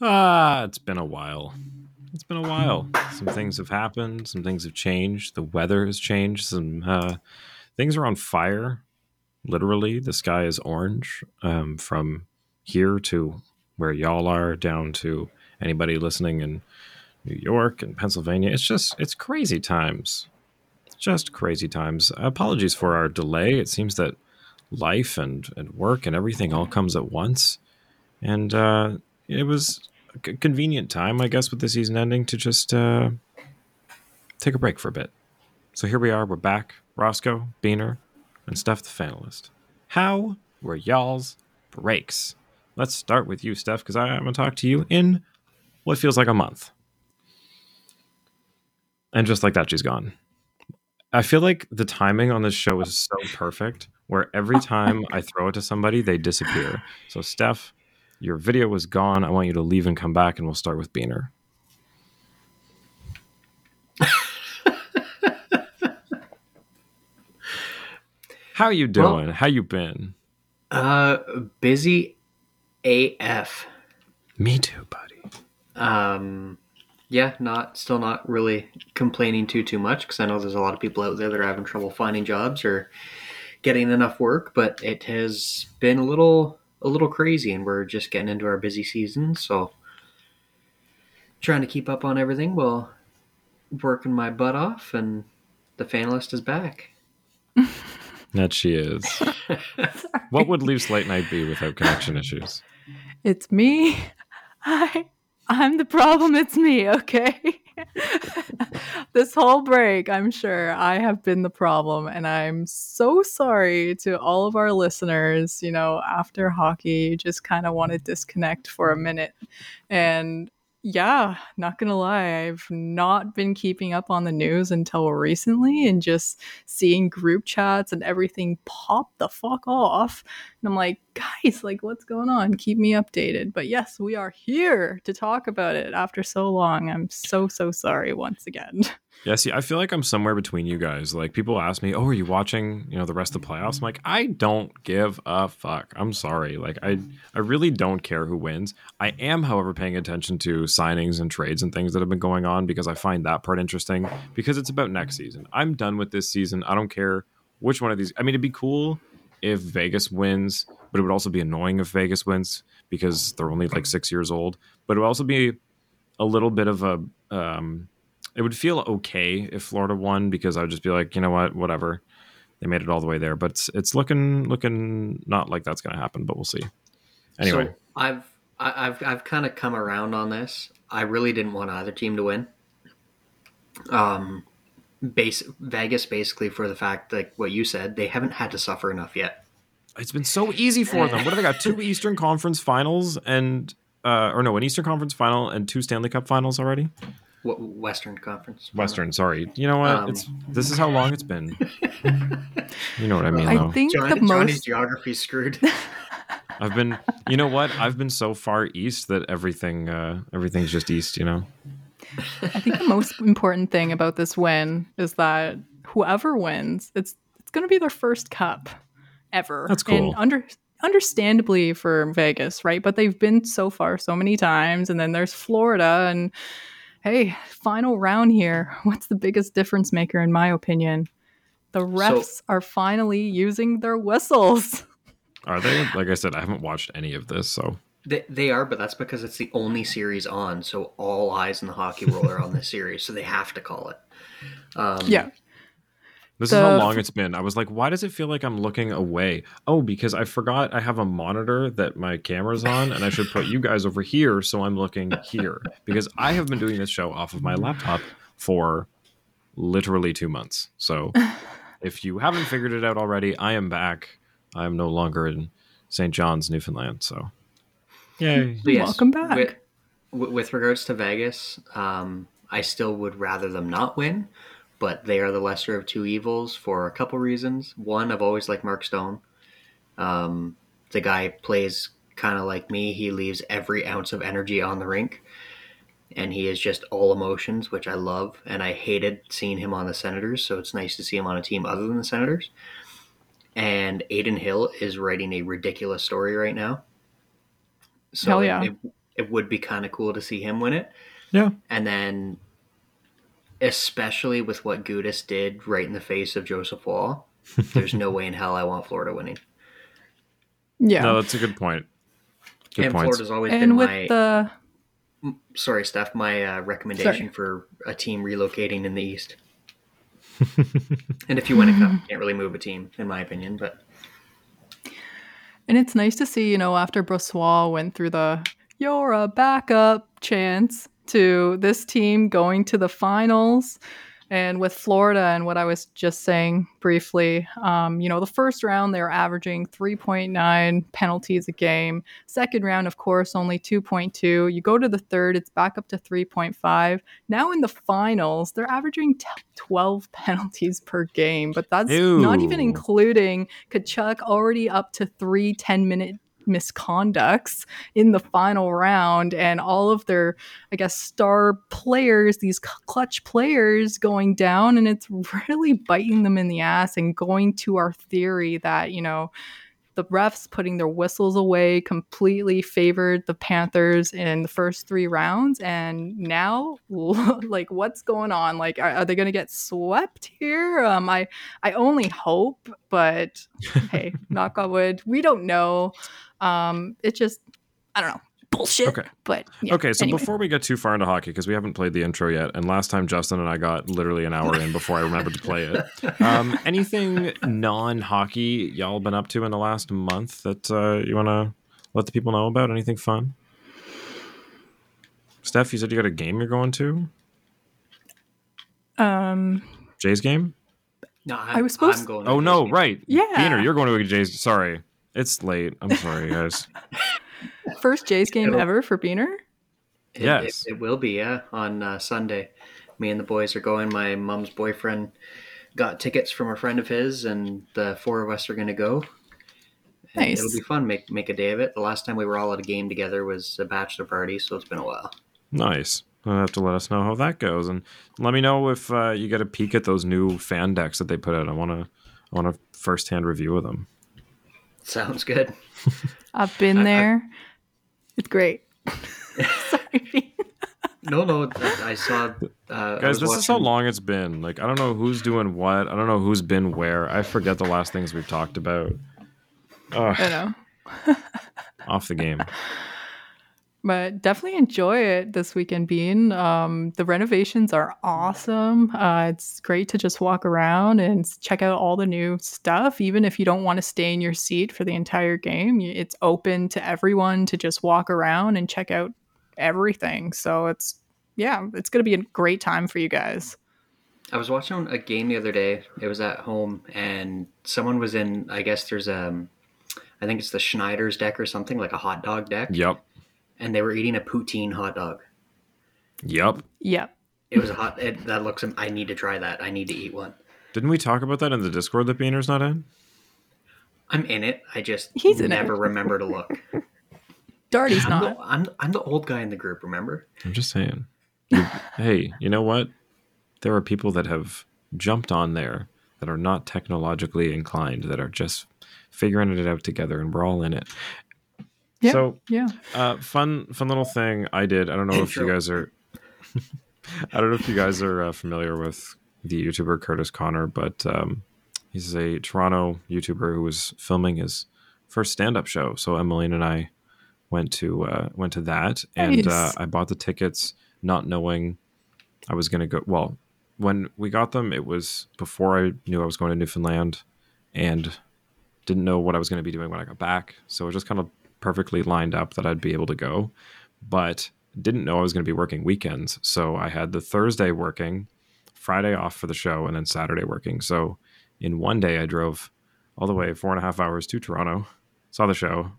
Ah, it's been a while. It's been a while. Some things have happened. Some things have changed. The weather has changed. Some uh, things are on fire. Literally, the sky is orange um, from here to where y'all are, down to anybody listening in New York and Pennsylvania. It's just, it's crazy times. Just crazy times. Apologies for our delay. It seems that life and, and work and everything all comes at once. And uh, it was a convenient time, I guess, with the season ending to just uh, take a break for a bit. So here we are. We're back. Roscoe, Beaner, and Steph the Fanalyst. How were y'all's breaks? Let's start with you, Steph, because I'm going to talk to you in what feels like a month. And just like that, she's gone. I feel like the timing on this show is so perfect where every time I throw it to somebody, they disappear. So, Steph, your video was gone. I want you to leave and come back, and we'll start with Beaner. How are you doing? Well- How you been? Uh, busy AF. Me too, buddy. Um, yeah, not still not really complaining too too much because I know there's a lot of people out there that are having trouble finding jobs or getting enough work, but it has been a little a little crazy, and we're just getting into our busy season, so trying to keep up on everything while working my butt off, and the Fanalyst is back. That she is. what would Leafs late night be without connection issues? It's me. I I'm the problem. It's me, okay? this whole break, I'm sure I have been the problem and I'm so sorry to all of our listeners, you know, after hockey, you just kind of want to disconnect for a minute. And yeah, not gonna lie, I've not been keeping up on the news until recently and just seeing group chats and everything pop the fuck off. And I'm like, guys, like, what's going on? Keep me updated. But yes, we are here to talk about it after so long. I'm so, so sorry once again. Yeah, see, I feel like I'm somewhere between you guys. Like people ask me, "Oh, are you watching, you know, the rest of the playoffs?" I'm mm-hmm. like, "I don't give a fuck. I'm sorry. Like I I really don't care who wins. I am, however, paying attention to signings and trades and things that have been going on because I find that part interesting because it's about next season. I'm done with this season. I don't care which one of these. I mean, it'd be cool if Vegas wins, but it would also be annoying if Vegas wins because they're only like 6 years old. But it would also be a little bit of a um it would feel okay if Florida won because I would just be like, you know what, whatever. They made it all the way there, but it's, it's looking looking not like that's going to happen. But we'll see. Anyway, So I've I- I've I've kind of come around on this. I really didn't want either team to win. Um, base Vegas basically for the fact like what you said they haven't had to suffer enough yet. it's been so easy for them. What do they got? Two Eastern Conference Finals and uh, or no, an Eastern Conference Final and two Stanley Cup Finals already. What Western Conference? Western, sorry. You know what? Um, it's this is how long it's been. You know what I mean, I though. think Johnny, the Johnny's most geography's screwed. I've been, you know what? I've been so far east that everything, uh, everything's just east. You know. I think the most important thing about this win is that whoever wins, it's it's going to be their first cup ever. That's cool. And under understandably for Vegas, right? But they've been so far so many times and then there's Florida and hey, final round here. What's the biggest difference maker in my opinion? The refs are finally using their whistles. Are they? Like I said, I haven't watched any of this, so they, they are, but that's because it's the only series on, so all eyes in the hockey world are on this series, so they have to call it. Um, Yeah. This is how long it's been. I was like, why does it feel like I'm looking away? Oh, because I forgot I have a monitor that my camera's on, and I should put you guys over here so I'm looking here. Because I have been doing this show off of my laptop for literally two months. So if you haven't figured it out already, I am back. I am no longer in St. John's, Newfoundland. So, yay. But yes, Welcome back. With, with- with regards to Vegas, um, I still would rather them not win, but they are the lesser of two evils for a couple reasons. One, I've always liked Mark Stone. Um, the guy plays kind of like me. He leaves every ounce of energy on the rink, and he is just all emotions, which I love. And I hated seeing him on the Senators, so it's nice to see him on a team other than the Senators. And Adin Hill is writing a ridiculous story right now. So Hell yeah. it, it would be kind of cool to see him win it. Yeah. And then, especially with what Gudas did right in the face of Joseph Woll, there's no way in hell I want Florida winning. Yeah. No, that's a good point. Good and points. Florida's always been with my the sorry, Steph, my uh, recommendation Sorry. for a team relocating in the East. and if you win a cup, you can't really move a team, in my opinion. But And it's nice to see, you know, after Brossoit went through the you're a backup chance to this team going to the finals. And with Florida and what I was just saying briefly, um, you know, the first round they're averaging 3.9 penalties a game. Second round, of course, only 2.2. You go to the third, it's back up to 3.5. Now in the finals, they're averaging t- 12 penalties per game, but that's not even including Tkachuk already up to three 10 minute misconducts in the final round and all of their i guess star players these clutch players going down and it's really biting them in the ass and going to our theory that you know the refs putting their whistles away completely favored the Panthers in the first three rounds. And now, like, what's going on? Like, are, are they going to get swept here? Um, I, I only hope, but hey, knock on wood, we don't know. Um, it just, I don't know, bullshit. Okay. But yeah, okay, so anyway. before we get too far into hockey, because we haven't played the intro yet, and last time Justin and I got literally an hour in before I remembered to play it. Um, anything non-hockey y'all been up to in the last month that uh, you want to let the people know about? Anything fun? Steph, you said you got a game you're going to. um, Jay's game? no, I was supposed- I'm going to Oh no, Disney. right. Yeah. Beaner, you're going to a Jay's. Sorry, it's late. I'm sorry, guys. first Jays game It'll- ever for Beaner. It, Yes. it, it will be. Yeah, on uh, Sunday, me and the boys are going. My mom's boyfriend got tickets from a friend of his, and the four of us are going to go. And Nice. It'll be fun. Make make a day of it. The last time we were all at a game together was a bachelor party, so it's been a while. Nice. You'll have to let us know how that goes, and let me know if uh, you get a peek at those new fan decks that they put out. I want to, I want a first-hand review of them. Sounds good. I've been I- I- there. It's great. Sorry. No, no, I saw. Uh, Guys, was this is how long it's been. Like, I don't know who's doing what. I don't know who's been where. I forget the last things we've talked about. Ugh, I know. off the game. But definitely enjoy it this weekend, Bean. Um, the renovations are awesome. Uh, it's great to just walk around and check out all the new stuff. Even if you don't want to stay in your seat for the entire game, it's open to everyone to just walk around and check out everything. So it's, yeah, it's going to be a great time for you guys. I was watching a game the other day. It was at home, and someone was in. I guess there's um, I think it's the Schneider's deck or something like a hot dog deck, Yep. And they were eating a poutine hot dog. Yep. Yep. It was a hot. It, that looks. I need to try that. I need to eat one. Didn't we talk about that in the Discord that Beaner's not in? I'm in it. I just He's in it. never remember to look. Darty's I'm not. the, I'm, I'm the old guy in the group. Remember? I'm just saying. You- hey, you know what? There are people that have jumped on there that are not technologically inclined, that are just figuring it out together, and we're all in it. Yeah. So, Yeah. uh, fun, fun little thing I did. I don't know if you guys are. I don't know if you guys are uh, familiar with the YouTuber Curtis Connors, but um, he's a Toronto YouTuber who was filming his first stand-up show. So Emmeline and I went to uh, went to that, and uh, I bought the tickets not knowing I was going to go. Well, when we got them, it was before I knew I was going to Newfoundland, and didn't know what I was going to be doing when I got back. So it was just kind of perfectly lined up that I'd be able to go, but didn't know I was going to be working weekends. So I had the Thursday working, Friday off for the show, and then Saturday working. So in one day, I drove all the way four and a half hours to Toronto, saw the show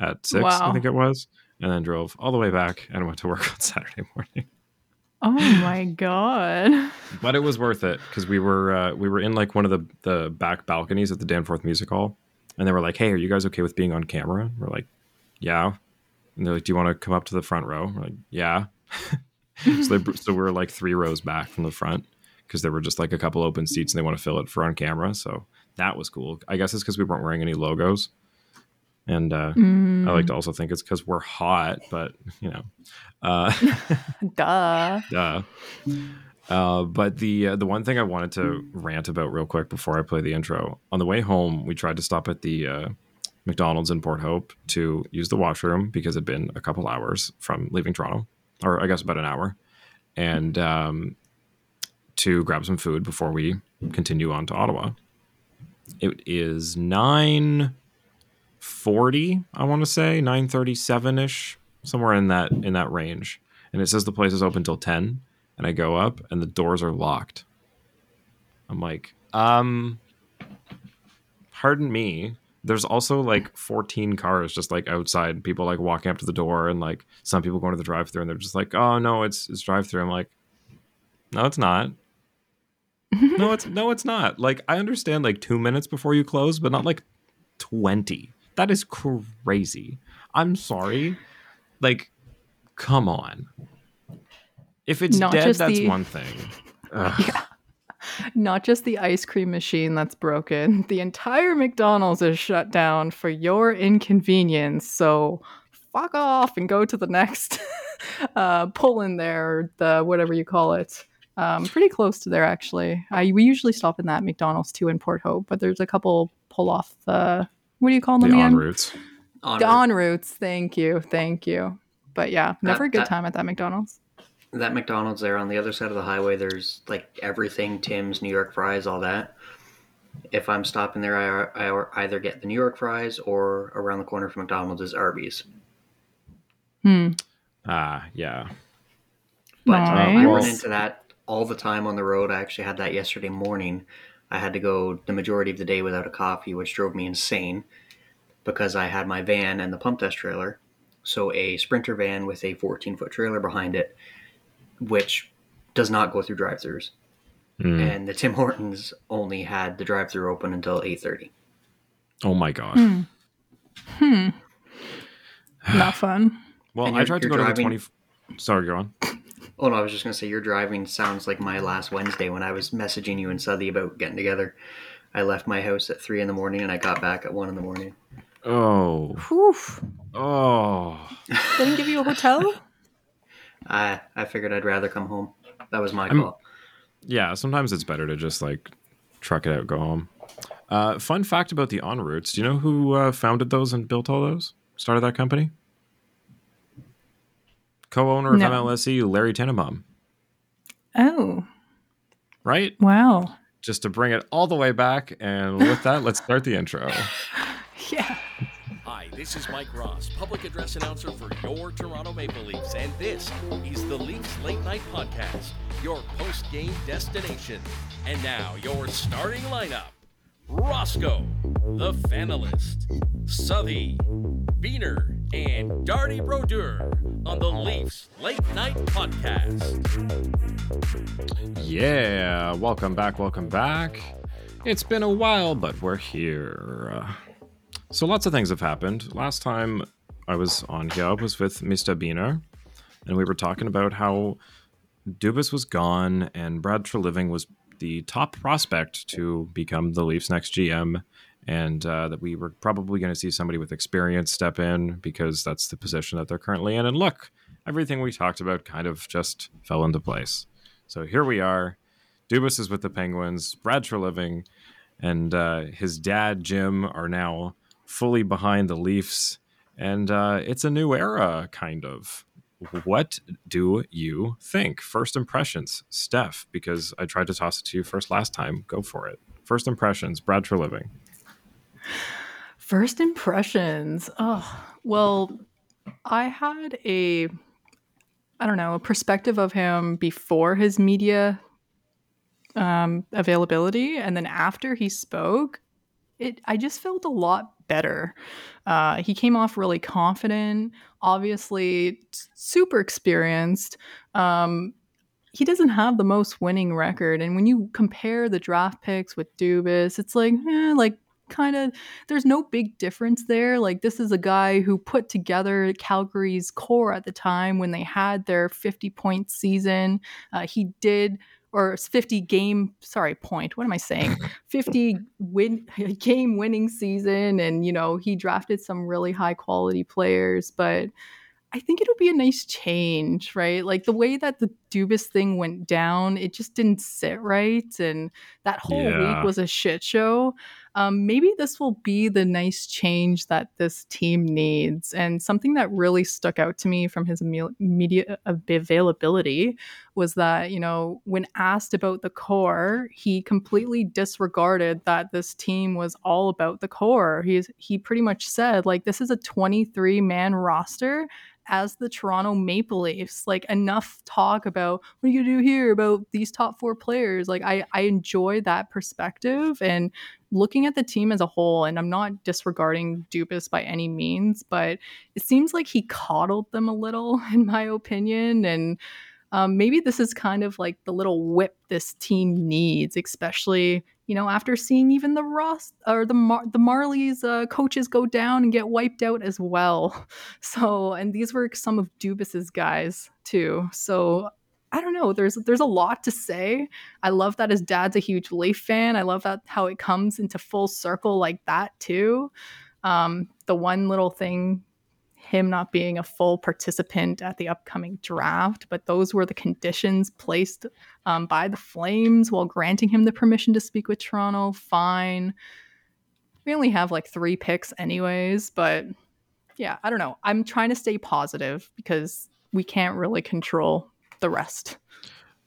at six, I think it was, and then drove all the way back and went to work on Saturday morning. Oh my God. But it was worth it because we were uh, we were in like one of the the back balconies at the Danforth Music Hall, and they were like, "Hey, are you guys okay with being on camera?" We're like, "Yeah." And they're like, "Do you want to come up to the front row?" We're like, "Yeah." so they so we're like three rows back from the front because there were just like a couple open seats and they want to fill it for on camera. So that was cool. I guess it's because we weren't wearing any logos. and uh, Mm, I like to also think it's because we're hot, but you know, uh, duh. duh. Uh, but the uh, the one thing I wanted to rant about real quick before I play the intro on the way home, we tried to stop at the uh, McDonald's in Port Hope to use the washroom because it'd been a couple hours from leaving Toronto, or I guess about an hour, and um, to grab some food before we continue on to Ottawa. It is nine forty, I want to say nine thirty seven ish, somewhere in that in that range, and it says the place is open till ten and I go up and the doors are locked. I'm like, um, pardon me. There's also like 14 cars just like outside, people like walking up to the door, and like some people going to the drive through, and they're just like, oh no, it's it's drive through. I'm like, no, it's not. no, it's no, it's not. Like I understand like two minutes before you close, but not like 20. That is crazy. I'm sorry. Like, come on. If it's Not dead, that's the- one thing. Ugh. Not just the ice cream machine that's broken. The entire McDonald's is shut down for your inconvenience. So fuck off and go to the next uh, pull in there, the whatever you call it. Um, pretty close to there actually. I we usually stop in that McDonald's too in Port Hope, but there's a couple pull off the what do you call them the en again? routes. On The ONRoutes. Thank you, thank you. But yeah, never a good that- time at that McDonald's. That McDonald's there on the other side of the highway, there's like everything Tim's, New York fries, all that. If I'm stopping there, I, I either get the New York fries or around the corner from McDonald's is Arby's. Hmm. Ah, yeah. But uh, I run into that all the time on the road. I actually had that yesterday morning. I had to go the majority of the day without a coffee, which drove me insane because I had my van and the pump test trailer. So a sprinter van with a 14 foot trailer behind it, which does not go through drive-throughs. Mm. And the Tim Hortons only had the drive-through open until 8:30. Oh my gosh. Hmm. Hmm. Not fun. Well, I tried to go you're to the driving- 20. Sorry, go on. Oh no, I was just gonna say your driving sounds like my last Wednesday when I was messaging you and Southey about getting together. I left my house at three in the morning and I got back at one in the morning. Oh. Whew. Oh. They didn't give you a hotel? I I figured I'd rather come home. That was my I'm- call. Yeah, sometimes it's better to just like truck it out, go home. Uh, fun fact about the ONRoutes. Do you know who uh, founded those and built all those? Started that company? Co-owner of No. MLSE, Larry Tannenbaum. Oh, Right? wow. Just to bring it all the way back. And with that, let's start the intro. This is Mike Ross, public address announcer for your Toronto Maple Leafs, and this is the Leafs Late Night Podcast, your post game destination. And now, your starting lineup Roscoe, the Fanalyst, Southey, Beaner, and Darty Brodeur on the Leafs Late Night Podcast. Yeah, welcome back, welcome back. It's been a while, but we're here. So lots of things have happened. Last time I was on here was with Mr. Biener, and we were talking about how Dubas was gone and Brad Treliving was the top prospect to become the Leafs' next GM, and uh, that we were probably going to see somebody with experience step in because that's the position that they're currently in. And look, everything we talked about kind of just fell into place. So here we are. Dubas is with the Penguins. Brad Treliving and uh, his dad Jim are now fully behind the Leafs, and uh, it's a new era, kind of. What do you think? First impressions, Steph, because I tried to toss it to you first last time. Go for it. First impressions, Brad Treliving. First impressions. Oh, well, I had a, I don't know, a perspective of him before his media um, availability, and then after he spoke, it I just felt a lot better. Uh, he came off really confident, obviously super experienced. Um, he doesn't have the most winning record, and when you compare the draft picks with Dubas, it's like, eh, like kind of there's no big difference there. Like this is a guy who put together Calgary's core at the time when they had their 50 point season. Uh, he did or 50 game sorry point what am i saying 50 win game winning season and you know he drafted some really high quality players but I think it'll be a nice change, right? Like the way that the Dubas thing went down, it just didn't sit right. And that whole Yeah. week was a shit show. Um, maybe this will be the nice change that this team needs. And something that really stuck out to me from his media availability was that, you know, when asked about the core, he completely disregarded that this team was all about the core. He's he pretty much said, like, this is a 23 man roster as the Toronto Maple Leafs. Like enough talk about what you do here about these top four players. Like I I enjoy that perspective and looking at the team as a whole, and I'm not disregarding Dubas by any means, but it seems like he coddled them a little, in my opinion. And um, maybe this is kind of like the little whip this team needs, especially you know after seeing even the Ross or the Mar- the Marlies uh, coaches go down and get wiped out as well. So, and these were some of Dubas's guys too. So. I don't know. There's there's a lot to say. I love that his dad's a huge Leaf fan. I love that how it comes into full circle like that too. Um, the one little thing him not being a full participant at the upcoming draft, but those were the conditions placed um, by the Flames while granting him the permission to speak with Toronto. Fine. We only have like three picks, anyways, but yeah, I don't know. I'm trying to stay positive because we can't really control the rest.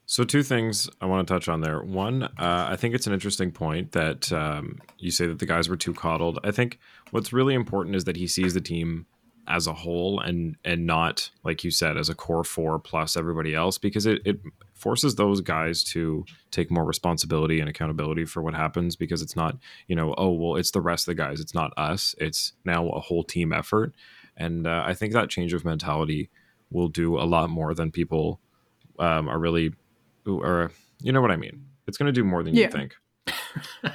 So, two things I want to touch on there. One, uh, I think it's an interesting point that um, you say that the guys were too coddled. I think what's really important is that he sees the team as a whole and and not like you said as a core four plus everybody else because it, it forces those guys to take more responsibility and accountability for what happens because it's not you know oh well it's the rest of the guys it's not us it's now a whole team effort and uh, i think that change of mentality will do a lot more than people um, are really or you know what i mean? It's going to do more than Yeah. you think.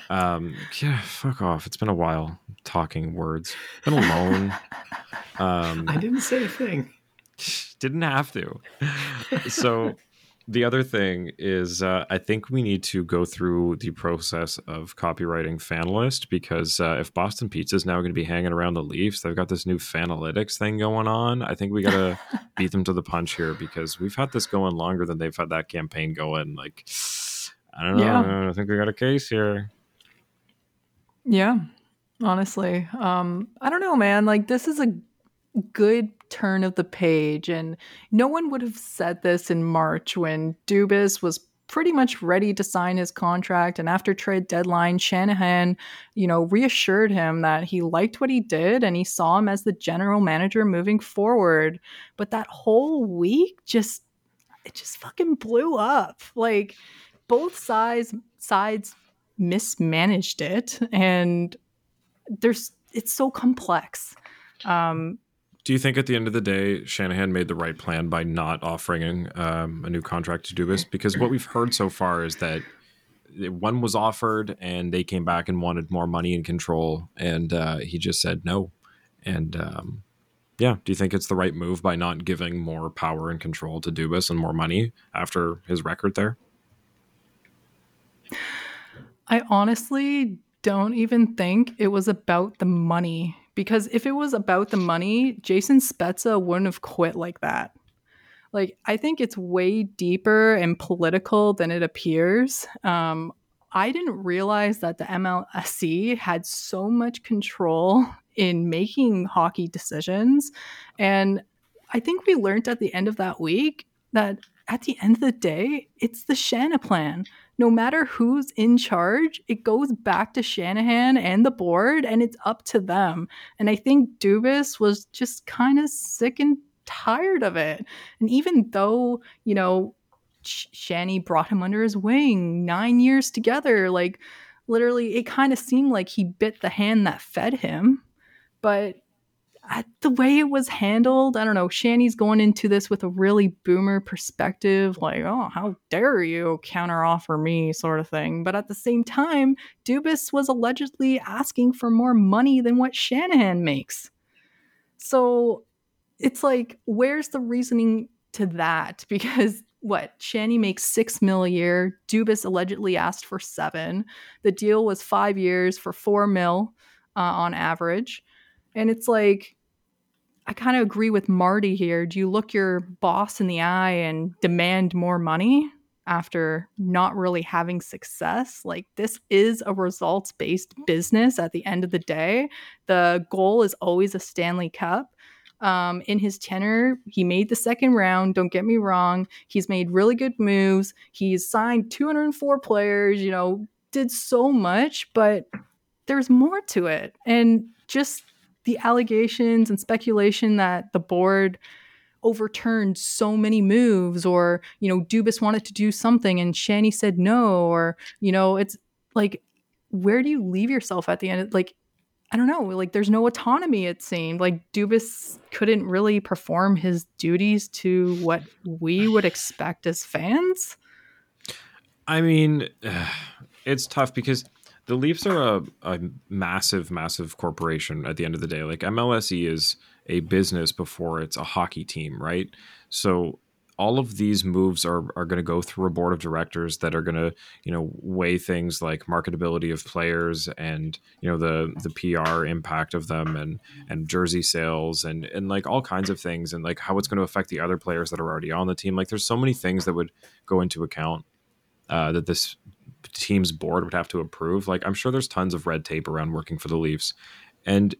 Um yeah fuck off. It's been a while talking words. Been alone. Um I didn't say a thing. didn't have to. So the other thing is uh, i think we need to go through the process of copywriting Fanalyst because uh, if boston pizza is now going to be hanging around the leafs they've got this new fanalytics thing going on i think we gotta beat them to the punch here because we've had this going longer than they've had that campaign going like i don't know Yeah. i think we got a case here Yeah, honestly. Um, I don't know, man. Like, this is a good turn of the page. And no one would have said this in March when Dubas was pretty much ready to sign his contract. And after trade deadline, Shanahan, you know, reassured him that he liked what he did and he saw him as the general manager moving forward. But that whole week just, it just fucking blew up. Like, both sides sides mismanaged it and there's it's so complex um Do you think at the end of the day, Shanahan made the right plan by not offering um, a new contract to Dubas? Because what we've heard so far is that one was offered and they came back and wanted more money and control, and uh, he just said no. And um, yeah, do you think it's the right move by not giving more power and control to Dubas and more money after his record there? i honestly don't even think it was about the money because if it was about the money jason spezza wouldn't have quit like that like i think it's way deeper and political than it appears um I didn't realize that the MLSE had so much control in making hockey decisions. And I think we learned at the end of that week that at the end of the day, it's the Shanna plan. No matter who's in charge, it goes back to Shanahan and the board, and it's up to them. And I think Dubas was just kind of sick and tired of it. And even though, you know, Sh- Shanny brought him under his wing, nine years together, like literally, it kind of seemed like he bit the hand that fed him. But I, the way it was handled, I don't know. Shanny's going into this with a really boomer perspective, like, oh, how dare you counteroffer me, sort of thing. But at the same time, Dubas was allegedly asking for more money than what Shanahan makes. So it's like, where's the reasoning to that? Because what Shanny makes six mil a year. Dubas allegedly asked for seven. The deal was five years for four mil uh, on average, and it's like I kind of agree with Marty here. Do you look your boss in the eye and demand more money after not really having success? Like, this is a results based business at the end of the day. The goal is always a Stanley Cup. Um, in his tenure, he made the second round. Don't get me wrong. He's made really good moves. He's signed 204 players, you know, did so much, but there's more to it. And just the allegations and speculation that the board overturned so many moves or you know dubas wanted to do something and shanny said no or you know it's like where do you leave yourself at the end? Like i don't know like there's no autonomy it seemed. Like dubas couldn't really perform his duties to what we would expect as fans? I mean, it's tough because the Leafs are a, a massive, massive corporation at the end of the day. Like MLSE is a business before it's a hockey team, right? So all of these moves are, are going to go through a board of directors that are going to you know weigh things like marketability of players and you know the the PR impact of them and and jersey sales and and like all kinds of things and like how it's going to affect the other players that are already on the team like there's so many things that would go into account uh, that this team's board would have to approve. Like, I'm sure there's tons of red tape around working for the Leafs. And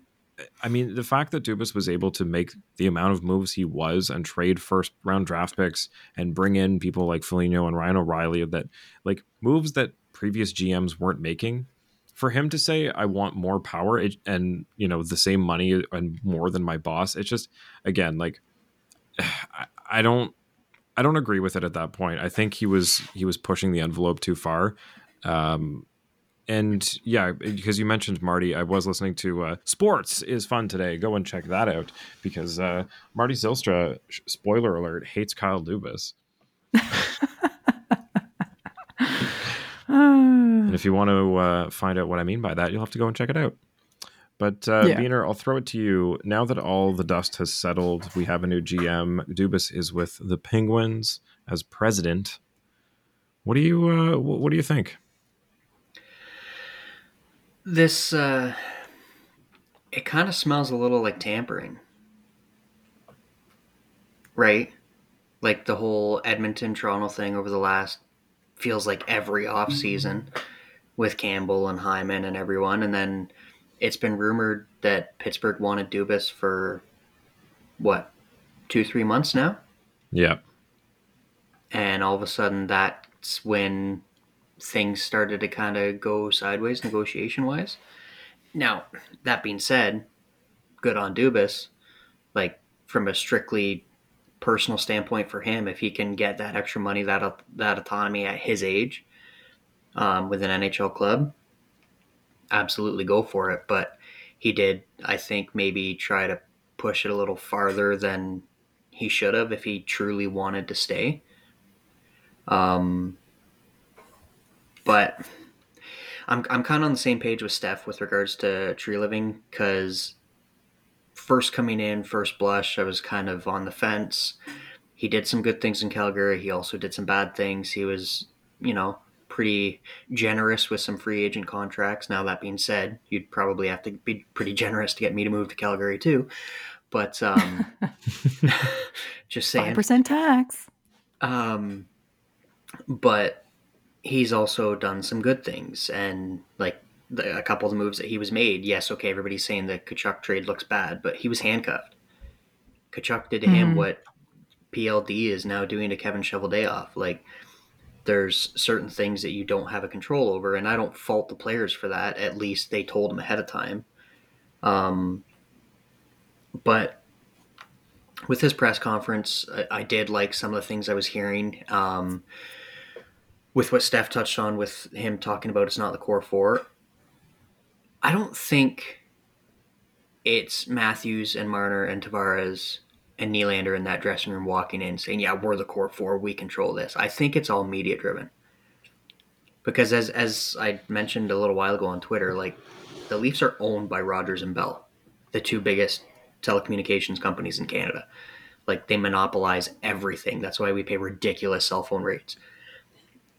I mean, the fact that Dubas was able to make the amount of moves he was and trade first round draft picks and bring in people like Foligno and Ryan O'Reilly that like moves that previous GMs weren't making. For him to say, I want more power it, and, you know, the same money and more than my boss, it's just, again, like, I, I don't I don't agree with it at that point. I think he was he was pushing the envelope too far. Um, and yeah, because you mentioned Marty, I was listening to uh, Sports is fun today. Go and check that out because uh, Marty Zilstra, spoiler alert, hates Kyle Dubas. and if you want to uh, find out what I mean by that, you'll have to go and check it out. But uh, Yeah. Beaner, I'll throw it to you. Now that all the dust has settled, we have a new GM. Dubas is with the Penguins as president. What do you uh, wh- What do you think? This uh it kind of smells a little like tampering. Right? Like the whole Edmonton Toronto thing over the last feels like every off season with Campbell and Hyman and everyone and then it's been rumored that Pittsburgh wanted Dubas for what? 2 3 months now? Yeah, and all of a sudden that's when things started to kind of go sideways negotiation wise. Now, that being said, good on Dubas. Like from a strictly personal standpoint for him, if he can get that extra money, that that autonomy at his age, um, with an NHL club, absolutely go for it. But he did, I think, maybe try to push it a little farther than he should have if he truly wanted to stay. Um, but I'm I'm kind of on the same page with Steph with regards to Treliving because first coming in, first blush, I was kind of on the fence. He did some good things in Calgary. He also did some bad things. He was, you know, pretty generous with some free agent contracts. Now that being said, you'd probably have to be pretty generous to get me to move to Calgary too. But um, just saying. Percent tax. Um, but he's also done some good things, and like the, a couple of the moves that he was made. Yes, okay, everybody's saying the Tkachuk trade looks bad, but he was handcuffed. Tkachuk did to him Mhm. what PLD is now doing to Kevin Cheveldayoff. Like, there's certain things that you don't have a control over, and I don't fault the players for that. At least they told them ahead of time. Um, but with his press conference, I, I did like some of the things I was hearing. Um, with what Steph touched on, with him talking about it's not the core four. I don't think it's Matthews and Marner and Tavares and Nylander in that dressing room walking in saying, "Yeah, we're the core four. We control this." I think it's all media driven. Because as as I mentioned a little while ago on Twitter, like the Leafs are owned by Rogers and Bell, the two biggest telecommunications companies in Canada. Like they monopolize everything. That's why we pay ridiculous cell phone rates.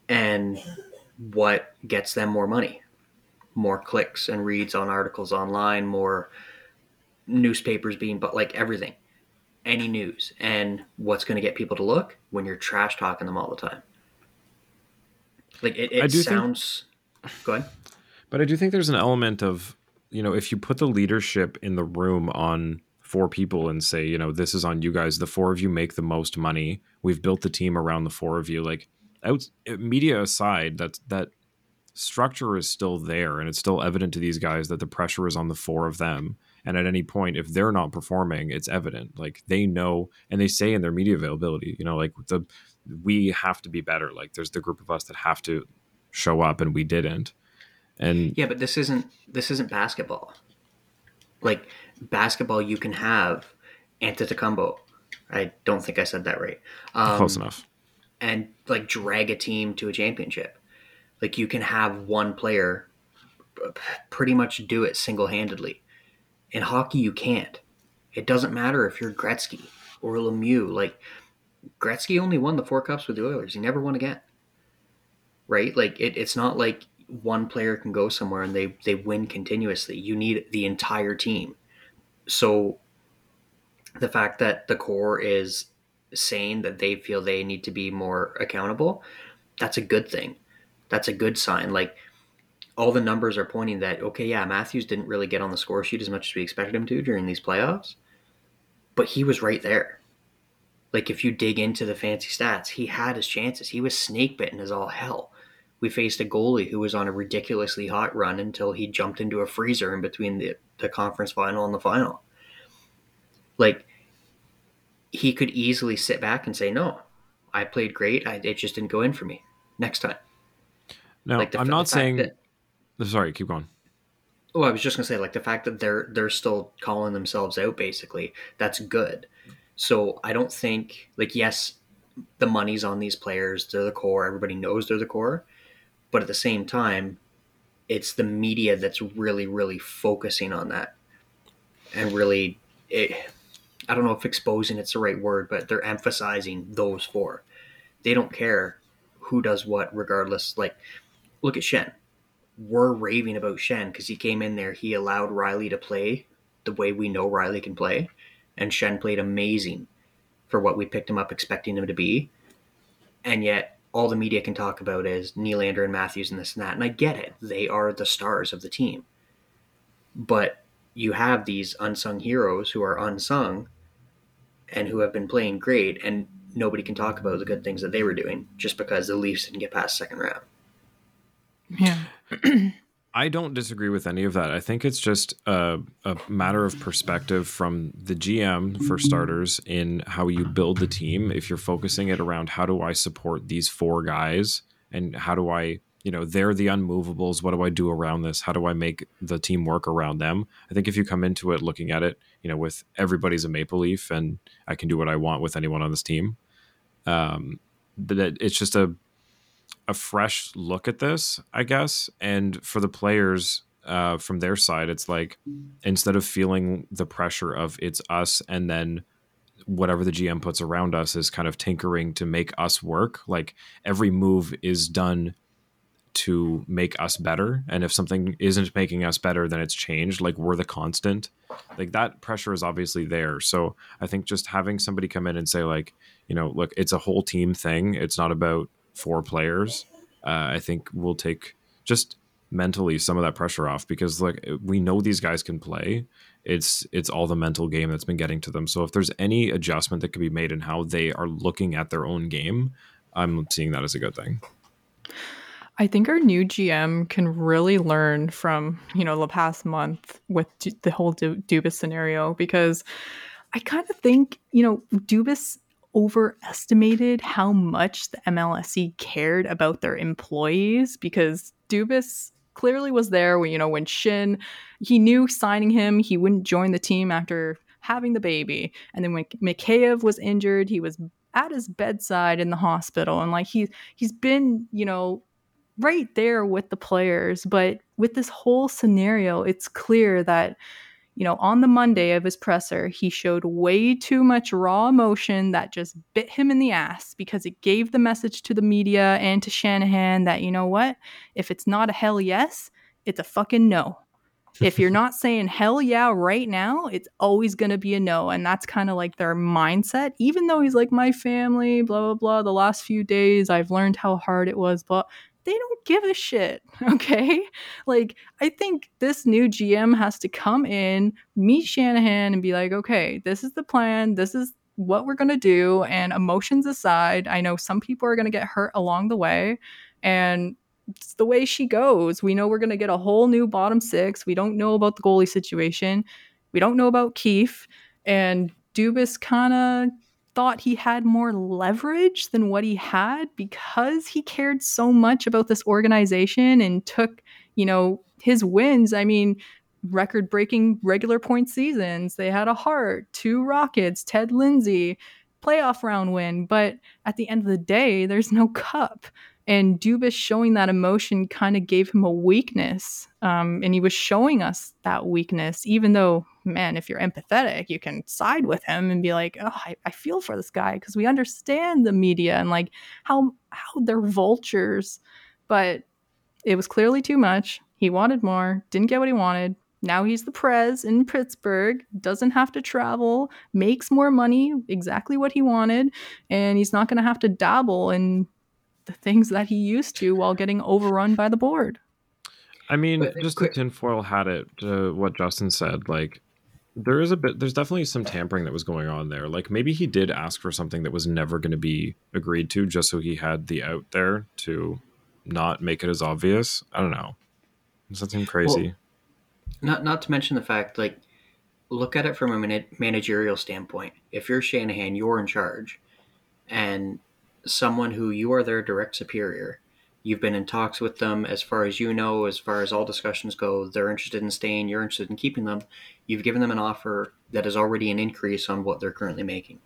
And what gets them more money? More clicks and reads on articles online, more newspapers being but like everything. Any news. And what's going to get people to look when you're trash talking them all the time. Like it, it sounds think, go ahead. But I do think there's an element of, you know, if you put the leadership in the room on four people and say, you know, this is on you guys. The four of you make the most money. We've built the team around the four of you. Like, out uh, media aside, that that structure is still there, and it's still evident to these guys that the pressure is on the four of them. And at any point, if they're not performing, it's evident. Like they know, and they say in their media availability, you know, like the we have to be better. Like there's the group of us that have to show up, and we didn't. And yeah, but this isn't this isn't basketball. Like basketball, you can have Antetokounmpo. I don't think I said that right. Um, Close enough. And like drag a team to a championship. Like you can have one player pretty much do it single handedly. In hockey, you can't. It doesn't matter if you're Gretzky or Lemieux. Like Gretzky only won the four cups with the Oilers. He never won again. Right? Like it, it's not like one player can go somewhere and they they win continuously. You need the entire team. So the fact that the core is saying that they feel they need to be more accountable, that's a good thing. That's a good sign. Like all the numbers are pointing that okay, yeah, Matthews didn't really get on the score sheet as much as we expected him to during these playoffs, but he was right there. Like if you dig into the fancy stats, he had his chances. He was snake bitten as all hell we faced a goalie who was on a ridiculously hot run until he jumped into a freezer in between the, the conference final and the final. Like, he could easily sit back and say, No, I played great. I, it just didn't go in for me. Next time. No, like the, I'm not saying. That, sorry, keep going. Oh, I was just gonna say, like the fact that they're they're still calling themselves out, basically, that's good. So I don't think, like, yes, the money's on these players. They're the core. Everybody knows they're the core but at the same time it's the media that's really really focusing on that and really it, i don't know if exposing it's the right word but they're emphasizing those four they don't care who does what regardless like look at Schenn we're raving about Schenn because he came in there he allowed Reilly to play the way we know Reilly can play and Schenn played amazing for what we picked him up expecting him to be and yet all the media can talk about is Nylander and Matthews and this and that. And I get it. They are the stars of the team. But you have these unsung heroes who are unsung and who have been playing great and nobody can talk about the good things that they were doing just because the Leafs didn't get past second round. Yeah. I don't disagree with any of that. I think it's just a, a, matter of perspective from the GM, for starters, in how you build the team. If you're focusing it around how do I support these four guys and how do I, you know, they're the unmovables. What do I do around this? How do I make the team work around them? I think if you come into it looking at it, you know, with everybody's a Maple Leaf and I can do what I want with anyone on this team, um, but it's just a a fresh look at this, I guess. And for the players uh, from their side, it's like instead of feeling the pressure of it's us and then whatever the GM puts around us is kind of tinkering to make us work, like every move is done to make us better. And if something isn't making us better, then it's changed. Like we're the constant. Like that pressure is obviously there. So I think just having somebody come in and say, like, you know, look, it's a whole team thing. It's not about four players, uh, I think will take just mentally some of that pressure off because like we know these guys can play. It's it's all the mental game that's been getting to them. So if there's any adjustment that could be made in how they are looking at their own game, I'm seeing that as a good thing. I think our new GM can really learn from, you know, the past month with the whole Dubas scenario because I kind of think, you know, Dubas overestimated how much the MLSE cared about their employees because Dubas clearly was there when you know when Shin he knew signing him he wouldn't join the team after having the baby. And then when Mikheyev was injured he was at his bedside in the hospital. And like he he's been you know right there with the players. But with this whole scenario it's clear that you know, on the Monday of his presser, he showed way too much raw emotion that just bit him in the ass because it gave the message to the media and to Shanahan that, you know what? If it's not a hell yes, it's a fucking no. if you're not saying hell yeah right now, it's always going to be a no. And that's kind of like their mindset. Even though he's like, my family, blah, blah, blah, the last few days, I've learned how hard it was, but they don't give a shit. Okay. Like, I think this new GM has to come in, meet Shanahan, and be like, okay, this is the plan. This is what we're going to do. And emotions aside, I know some people are going to get hurt along the way. And it's the way she goes. We know we're going to get a whole new bottom six. We don't know about the goalie situation. We don't know about Keefe. And Dubas kind of thought he had more leverage than what he had because he cared so much about this organization and took, you know, his wins. I mean, record breaking regular point seasons. They had a heart, two Rockets, Ted Lindsay, playoff round win. But at the end of the day, there's no cup. And Dubas showing that emotion kind of gave him a weakness. Um, and he was showing us that weakness, even though, man, if you're empathetic, you can side with him and be like, oh, I, I feel for this guy because we understand the media and like how how they're vultures. But it was clearly too much. He wanted more, didn't get what he wanted. Now he's the prez in Pittsburgh, doesn't have to travel, makes more money, exactly what he wanted, and he's not going to have to dabble in the things that he used to while getting overrun by the board. I mean, But- just quick- the tinfoil had it to what Justin said. Like, there is a bit, there's definitely some tampering that was going on there. Like, maybe he did ask for something that was never going to be agreed to just so he had the out there to not make it as obvious. I don't know. Does that seem crazy? Not not to mention the fact, like, look at it from a mana- managerial standpoint. If you're Shanahan, you're in charge, and someone who you are their direct superior, you've been in talks with them as far as you know, as far as all discussions go. They're interested in staying. You're interested in keeping them. You've given them an offer that is already an increase on what they're currently making.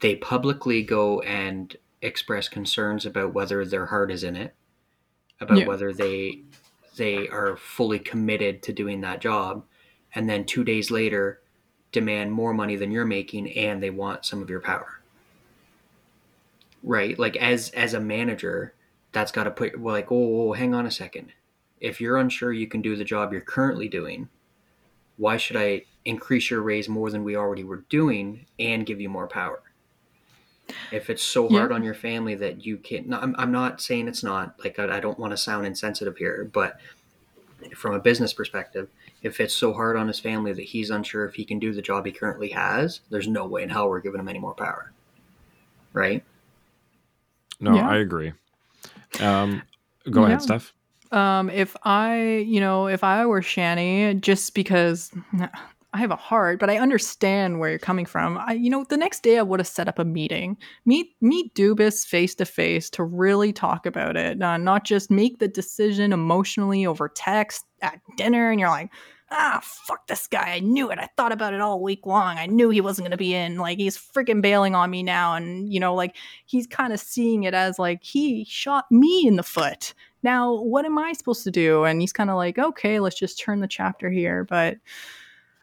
They publicly go and express concerns about whether their heart is in it, about Yeah. whether they they are fully committed to doing that job and then 2 days later demand more money than you're making and they want some of your power right? Like as as a manager that's got to put well, like oh, oh hang on a second. If you're unsure you can do the job you're currently doing why should i increase your raise more than we already were doing and give you more power? If it's so hard Yeah. on your family that you can't no, I'm, I'm not saying it's not like I, I don't want to sound insensitive here but from a business perspective if it's so hard on his family that he's unsure if he can do the job he currently has there's no way in hell we're giving him any more power right No, Yeah. I agree. Um, go Yeah. ahead, Steph. Um, if I, you know, if I were Shanny, just because I have a heart, but I understand where you're coming from. I, you know, the next day I would have set up a meeting, meet meet Dubas face to face to really talk about it, uh, not just make the decision emotionally over text at dinner, and you're like. Ah, fuck this guy. I knew it. I thought about it all week long. I knew he wasn't going to be in. Like, he's freaking bailing on me now. And, you know, like, he's kind of seeing it as like, he shot me in the foot now what am i supposed to do and he's kind of like okay let's just turn the chapter here but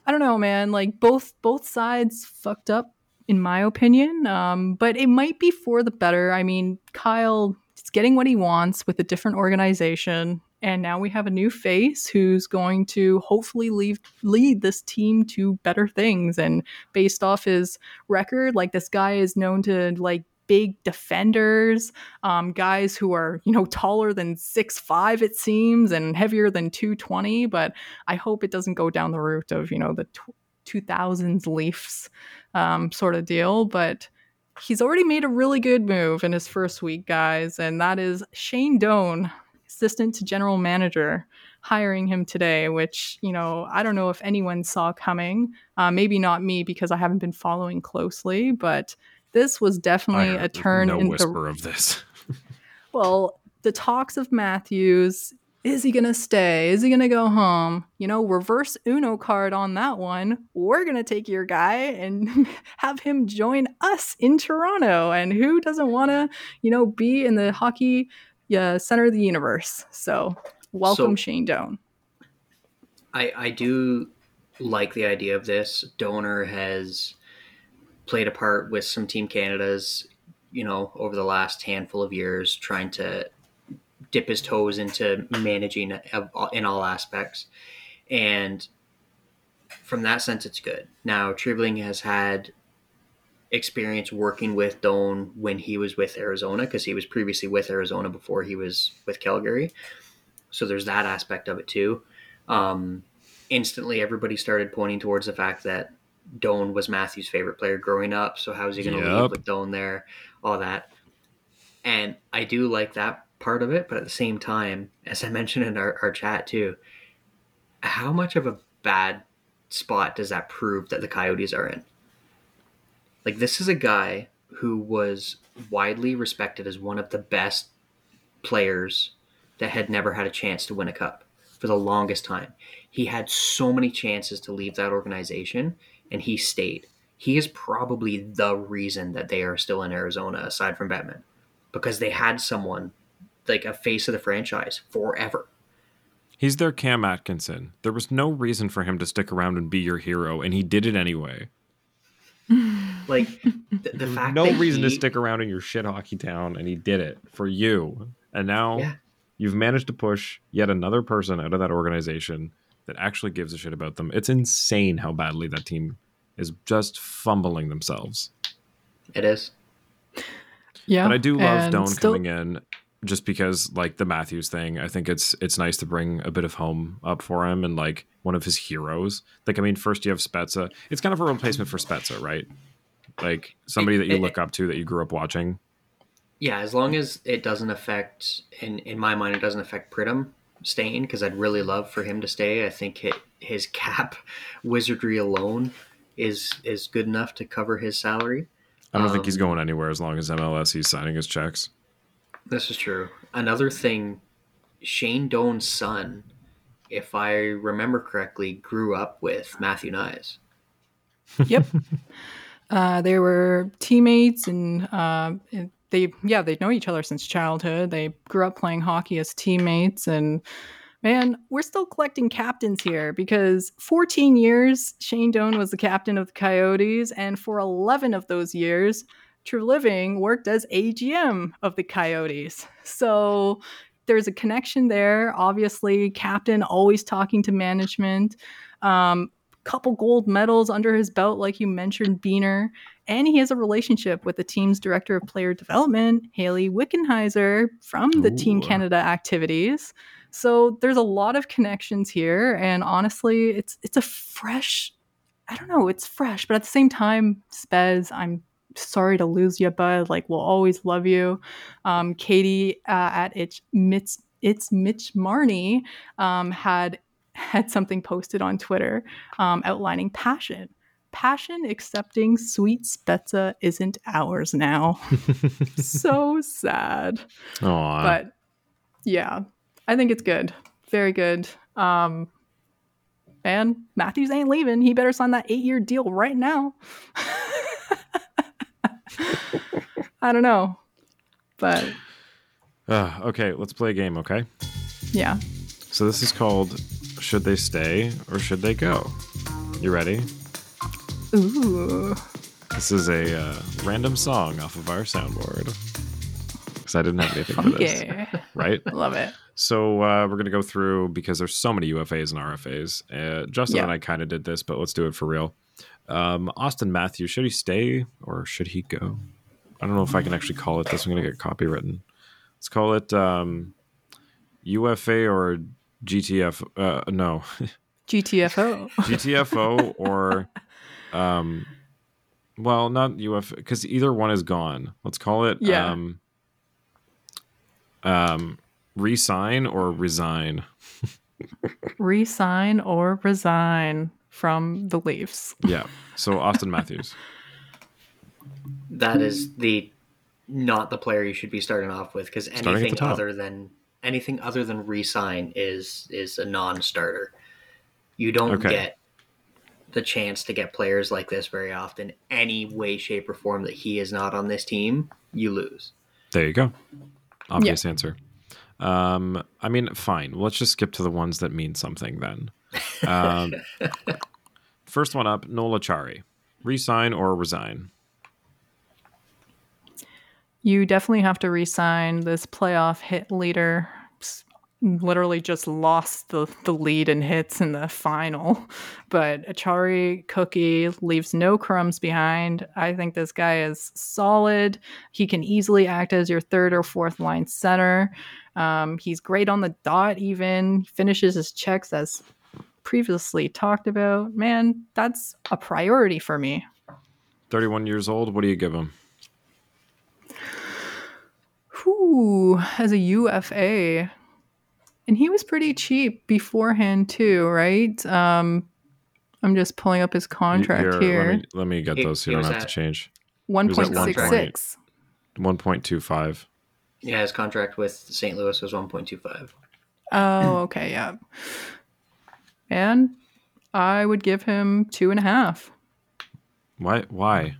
i don't know man like both both sides fucked up in my opinion um, but it might be for the better i mean kyle is getting what he wants with a different organization and now we have a new face who's going to hopefully leave, lead this team to better things. And based off his record like this guy is known to like big defenders um, guys who are you know taller than six five it seems and heavier than 220 but i hope it doesn't go down the route of you know the tw- 2000s leafs um, sort of deal. But he's already made a really good move in his first week guys and that is shane doan assistant to general manager hiring him today which you know i don't know if anyone saw coming uh, maybe not me because i haven't been following closely but this was definitely a turn no in the whisper of this. well, the talks of Matthews. Is he going to stay? Is he going to go home? You know, reverse Uno card on that one. We're going to take your guy and have him join us in Toronto. And who doesn't want to, you know, be in the hockey uh, center of the universe? So, welcome So- Shane Doan. I, I do like the idea of this. Doaner has played a part with some Team Canada's, you know, over the last handful of years, trying to dip his toes into managing in all aspects. And from that sense, it's good. Now, Treliving has had experience working with Doan when he was with Arizona because he was previously with Arizona before he was with Calgary. So there's that aspect of it too. Um, instantly, everybody started pointing towards the fact that Doan was Matthew's favorite player growing up. So how is he going to yep. leave with Doan there? All that. And I do like that part of it, but at the same time, as I mentioned in our, our chat too, how much of a bad spot does that prove that the Coyotes are in? Like this is a guy who was widely respected as one of the best players that had never had a chance to win a cup for the longest time. He had so many chances to leave that organization and he stayed. He is probably the reason that they are still in Arizona aside from Bettman because they had someone like a face of the franchise forever. He's their Cam Atkinson. There was no reason for him to stick around and be your hero, and he did it anyway. like the, the fact no reason he... to stick around in your shit hockey town, and he did it for you. And now yeah. you've managed to push yet another person out of that organization that actually gives a shit about them. It's insane how badly that team is just fumbling themselves. It is. Yeah, but I do love Doan still... coming in just because like the Matthews thing, I think it's it's nice to bring a bit of home up for him and like one of his heroes. Like I mean, first you have Spezza. It's kind of a replacement for Spezza, right? Like somebody that you look up to that you grew up watching. Yeah, as long as it doesn't affect in in my mind it doesn't affect Pridham staying because I'd really love for him to stay. I think it, his cap wizardry alone is is good enough to cover his salary. I don't um, think he's um, going anywhere as long as MLSE's signing his checks. This is true. Another thing, Shane Doan's son, if I remember correctly, grew up with Matthew Knies. Yep. uh, they were teammates and uh, they, yeah, they know each other since childhood. They grew up playing hockey as teammates and man, we're still collecting captains here because 14 years Shane Doan was the captain of the Coyotes, and for 11 of those years, Treliving worked as AGM of the Coyotes. So there's a connection there. Obviously, captain always talking to management. Um, couple gold medals under his belt, like you mentioned, Beener. And he has a relationship with the team's director of player development, Hayley Wickenheiser, from the Ooh. Team Canada activities. So there's a lot of connections here, and honestly, it's it's a fresh. I don't know, it's fresh, but at the same time, Spez, I'm sorry to lose you, bud. Like, we'll always love you. Um, Katie uh, at it's Mitch, it's Mitch Marnie um, had had something posted on Twitter um, outlining passion. Passion accepting sweet Spezza isn't ours now. so sad. Aww. But yeah, I think it's good. Very good. Um, and Matthews ain't leaving. He better sign that eight year deal right now. I don't know. But uh, okay, let's play a game, okay? Yeah. So this is called Should They Stay or Should They Go? You ready? Ooh. This is a uh, random song off of our soundboard. Because I didn't have anything for this. Yeah. Right? I love it. So uh, we're going to go through because there's so many UFAs and RFAs. Uh, Justin yeah. and I kind of did this, but let's do it for real. Um, Auston Matthews, should he stay or should he go? I don't know if I can actually call it this. I'm going to get copywritten. Let's call it um, UFA or GTF. Uh, no. GTFO. GTFO or, um, well, not UFA because either one is gone. Let's call it yeah. um, um, resign or resign. resign or resign from the Leafs. Yeah. So Auston Matthews. that is the not the player you should be starting off with because anything other than anything other than resign is is a non-starter. You don't okay. get the chance to get players like this very often. Any way, shape, or form that he is not on this team, you lose. There you go. Obvious yeah. answer. Um, I mean, fine. Let's just skip to the ones that mean something then. Um, First one up, Noel Acciari. Resign or resign? You definitely have to resign this playoff hit leader. Literally just lost the, the lead in hits in the final. But Acciari Cookie leaves no crumbs behind. I think this guy is solid. He can easily act as your third or fourth line center. Um, he's great on the dot, even. He finishes his checks as previously talked about. Man, that's a priority for me. 31 years old. What do you give him? Whew, as a UFA. And he was pretty cheap beforehand too, right? Um, I'm just pulling up his contract here. Let me, let me get He- those so he you don't was have to change. One was at point six six. 1.25. Yeah, his contract with St. Louis was 1.25. Oh, okay, yeah. And I would give him two and a half. Why? Why?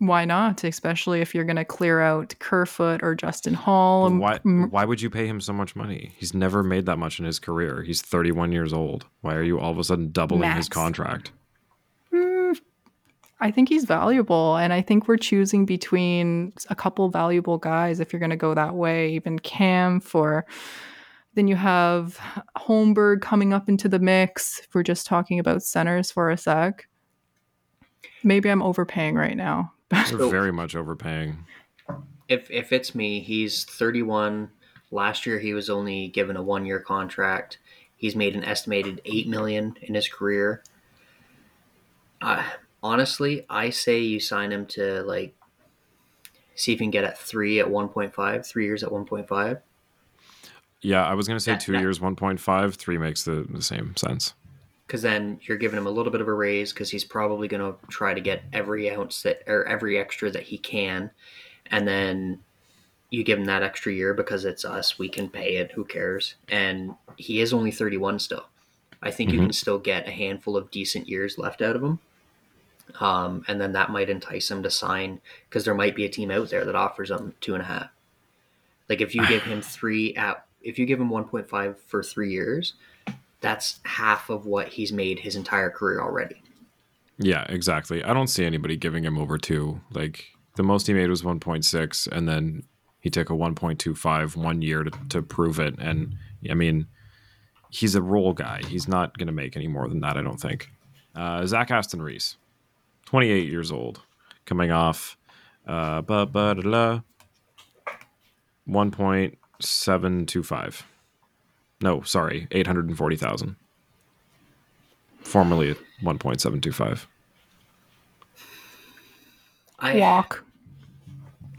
Why not? Especially if you're going to clear out Kerfoot or Justin Holl. and- um, Why? Why would you pay him so much money? He's never made that much in his career. He's 31 years old. Why are you all of a sudden doubling his Max. contract? Mm, I think he's valuable, and I think we're choosing between a couple valuable guys if you're going to go that way. Even Kampf. Then you have Holmberg coming up into the mix. If we're just talking about centers for a sec. Maybe I'm overpaying right now. So- very much overpaying. If if it's me, he's 31. Last year he was only given a one year contract. He's made an estimated eight million in his career. Uh, honestly, I say you sign him to like see if you can get at three at 1.5, three years at 1.5. Yeah, I was gonna say That- two that- years, 1.5. Three makes the, the same sense. Because then you're giving him a little bit of a raise because he's probably going to try to get every ounce that or every extra that he can, and then you give him that extra year because it's us. We can pay it. Who cares? And he is only 31 still. I think you Mhm. can still get a handful of decent years left out of him. Um, and then that might entice him to sign because there might be a team out there that offers him two and a half. Like if you give him three at if you give him 1.5 for three years, that's half of what he's made his entire career already. Yeah, exactly. I don't see anybody giving him over two. Like the most he made was 1.6, and then he took a 1.25 one year to, to prove it. And I mean, he's a role guy. He's not going to make any more than that, I don't think. Uh, Zach Aston Reese, 28 years old, coming off uh, ba, ba, da, da, 1.725. No, sorry, 840,000. Formerly 1.725. I Walk.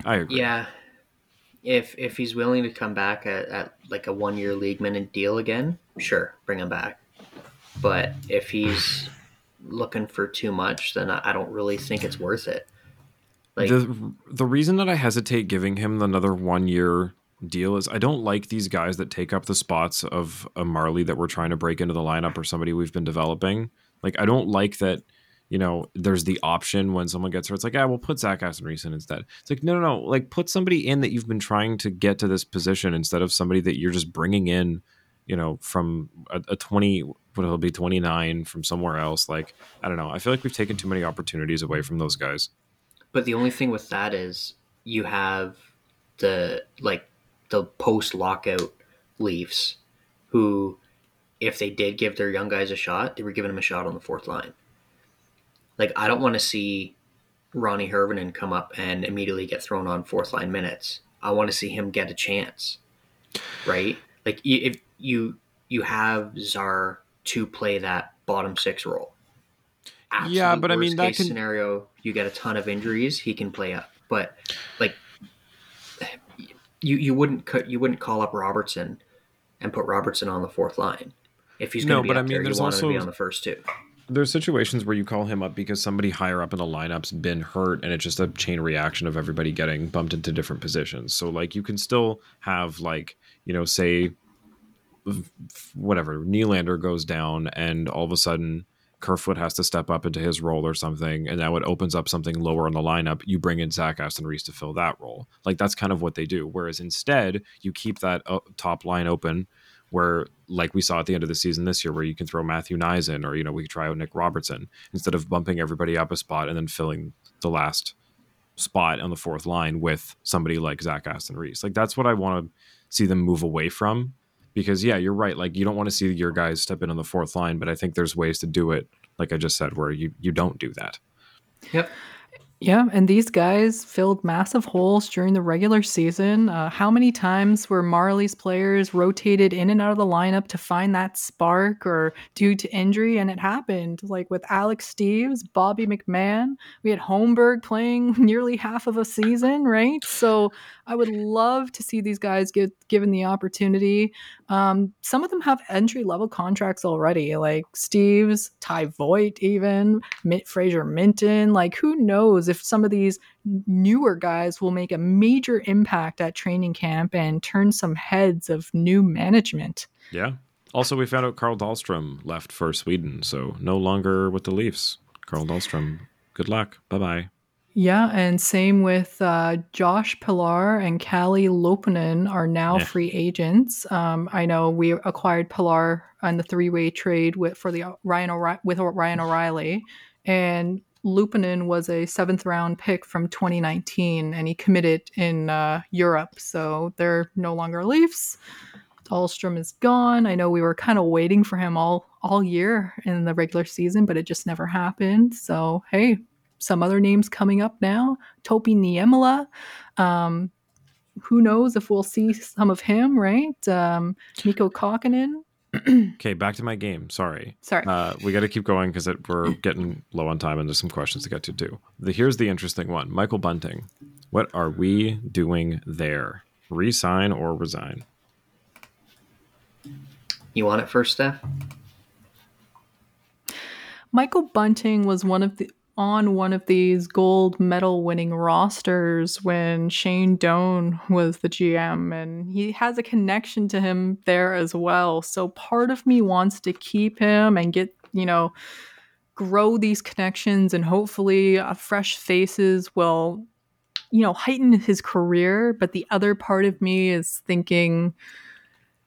I agree. yeah. If if he's willing to come back at, at like a one year league minute deal again, sure, bring him back. But if he's looking for too much, then I I don't really think it's worth it. Like the the reason that I hesitate giving him another one year deal is I don't like these guys that take up the spots of a Marley that we're trying to break into the lineup or somebody we've been developing. Like I don't like that. You know, there's the option when someone gets hurt. It's like, yeah, we'll put Zach Aston Reese in instead. It's like, no, no, no. Like, put somebody in that you've been trying to get to this position instead of somebody that you're just bringing in. You know, from a, a twenty, what it'll be twenty nine from somewhere else. Like, I don't know. I feel like we've taken too many opportunities away from those guys. But the only thing with that is you have the like the post lockout Leafs who if they did give their young guys a shot, they were giving them a shot on the fourth line. Like I don't want to see Roni Hirvonen come up and immediately get thrown on fourth line minutes. I want to see him get a chance. Right? Like if you you have Czar to play that bottom six role. Yeah, but I mean, that case can- scenario, you get a ton of injuries, he can play up. But like, you you wouldn't cut you wouldn't call up Robertson and put Robertson on the fourth line if he's No, to be but I mean, there. There's want him to be also- on the first two. there's situations where you call him up because somebody higher up in the lineup's been hurt and it's just a chain reaction of everybody getting bumped into different positions so like you can still have like you know say whatever Nylander goes down and all of a sudden Kerfoot has to step up into his role or something, and now it opens up something lower in the lineup. You bring in Zach Aston Reese to fill that role. Like that's kind of what they do. Whereas instead, you keep that uh, top line open where like we saw at the end of the season this year, where you can throw Matthew Knies in, or you know we could try out Nick Robertson instead of bumping everybody up a spot and then filling the last spot on the fourth line with somebody like Zach Aston Reese. Like that's what I want to see them move away from. Because yeah, you're right. Like you don't want to see your guys step in on the fourth line, but I think there's ways to do it. Like I just said, where you you don't do that. Yep. Yeah, and these guys filled massive holes during the regular season. Uh, how many times were Marley's players rotated in and out of the lineup to find that spark or due to injury? And it happened. Like with Alex Steeves, Bobby McMann, we had Holmberg playing nearly half of a season, right? So I would love to see these guys get given the opportunity. Um, some of them have entry level contracts already, like Steeves, Ty Voit, even Mint, Fraser Minton. Like, who knows if some of these newer guys will make a major impact at training camp and turn some heads of new management. Yeah. Also, we found out Carl Dahlstrom left for Sweden, so no longer with the Leafs. Carl Dahlstrom, good luck. Bye bye. Yeah, and same with uh, Josh Pillar and Kalle Loponen are now Yeah. free agents. Um, I know we acquired Pillar on the three-way trade with for the Ryan O'Ri- with Ryan O'Reilly, and Loponen was a seventh round pick from 2019, and he committed in uh, Europe. So they're no longer Leafs. Dahlstrom is gone. I know we were kind of waiting for him all all year in the regular season, but it just never happened. So hey, some other names coming up now. Topi Niemela. Um, who knows if we'll see some of him, right? Um, Mikko Kokkonen. Okay, back to my game. Sorry. Sorry. Uh, we got to keep going because we're getting low on time and there's some questions to get to too. The, here's the interesting one Michael Bunting. What are we doing there? Resign or resign? You want it first, Steph? Michael Bunting was one of the on one of these gold medal winning rosters when Shane Doan was the GM and he has a connection to him there as well. So part of me wants to keep him and get, you know, grow these connections and hopefully uh, fresh faces will you know heighten his career, but the other part of me is thinking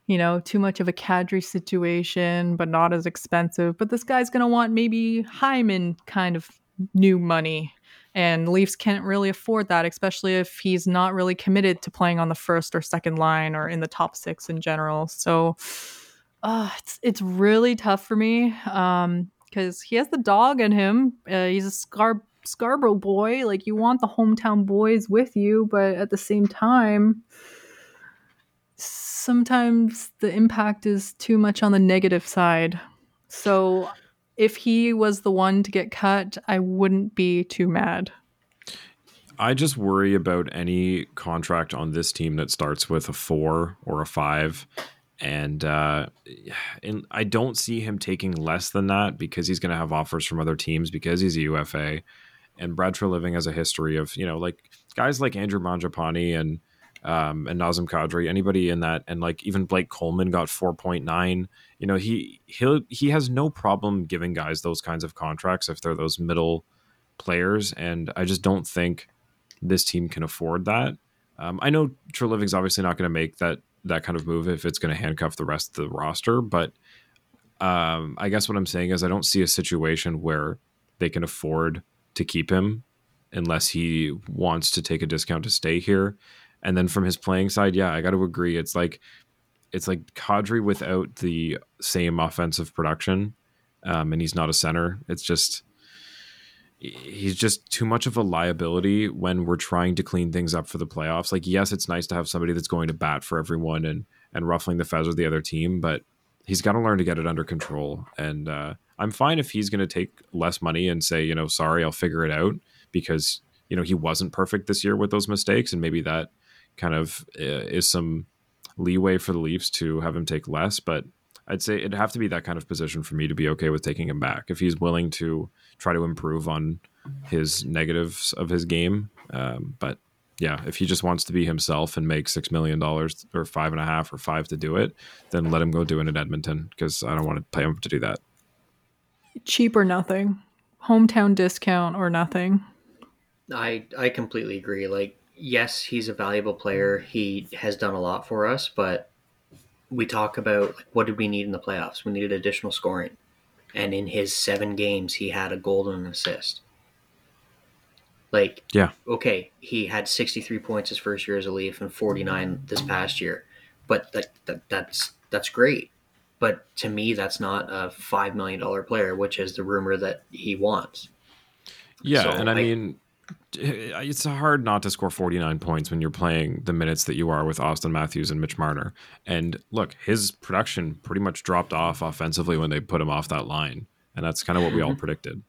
you know, too much of a Kadri situation, but not as expensive. But this guy's going to want maybe Hyman kind of new money. And Leafs can't really afford that, especially if he's not really committed to playing on the first or second line or in the top six in general. So uh, it's it's really tough for me because he has the dog in him. Uh, he's a Scar- Scarborough boy. Like you want the hometown boys with you, but at the same time, sometimes the impact is too much on the negative side. So if he was the one to get cut, I wouldn't be too mad. I just worry about any contract on this team that starts with a four or a five. And, uh, and I don't see him taking less than that because he's going to have offers from other teams because he's a UFA. And Brad Treliving has a history of, you know, like guys like Andrew Mangiapane and, um, and Nazem Kadri, anybody in that, and like even Blake Coleman got 4.9. You know, he he he has no problem giving guys those kinds of contracts if they're those middle players, and I just don't think this team can afford that. Um, I know Treliving's obviously not going to make that that kind of move if it's going to handcuff the rest of the roster, but um, I guess what I'm saying is I don't see a situation where they can afford to keep him unless he wants to take a discount to stay here. And then from his playing side, yeah, I got to agree. It's like it's like Kadri without the same offensive production, um, and he's not a center. It's just he's just too much of a liability when we're trying to clean things up for the playoffs. Like, yes, it's nice to have somebody that's going to bat for everyone and and ruffling the feathers of the other team, but he's got to learn to get it under control. And uh, I'm fine if he's going to take less money and say, you know, sorry, I'll figure it out because you know he wasn't perfect this year with those mistakes, and maybe that kind of uh, is some leeway for the Leafs to have him take less. But I'd say it'd have to be that kind of position for me to be okay with taking him back if he's willing to try to improve on his negatives of his game. Um, but yeah, if he just wants to be himself and make six million dollars or five and a half or five to do it, then let him go do it in Edmonton because I don't want to pay him to do that. Cheap or nothing. Hometown discount or nothing. I I completely agree. Like, yes, he's a valuable player. He has done a lot for us, but we talk about like, what did we need in the playoffs? We needed additional scoring, and in his seven games, he had a goal and an assist. Like, Yeah. okay, he had 63 points his first year as a Leaf and 49 this past year, but that, that that's that's great. But to me, that's not a five million dollar player, which is the rumor that he wants. Yeah, So, and I I- mean, it's hard not to score 49 points when you're playing the minutes that you are with Auston Matthews and Mitch Marner. And look, his production pretty much dropped off offensively when they put him off that line. And that's kind of what we all predicted.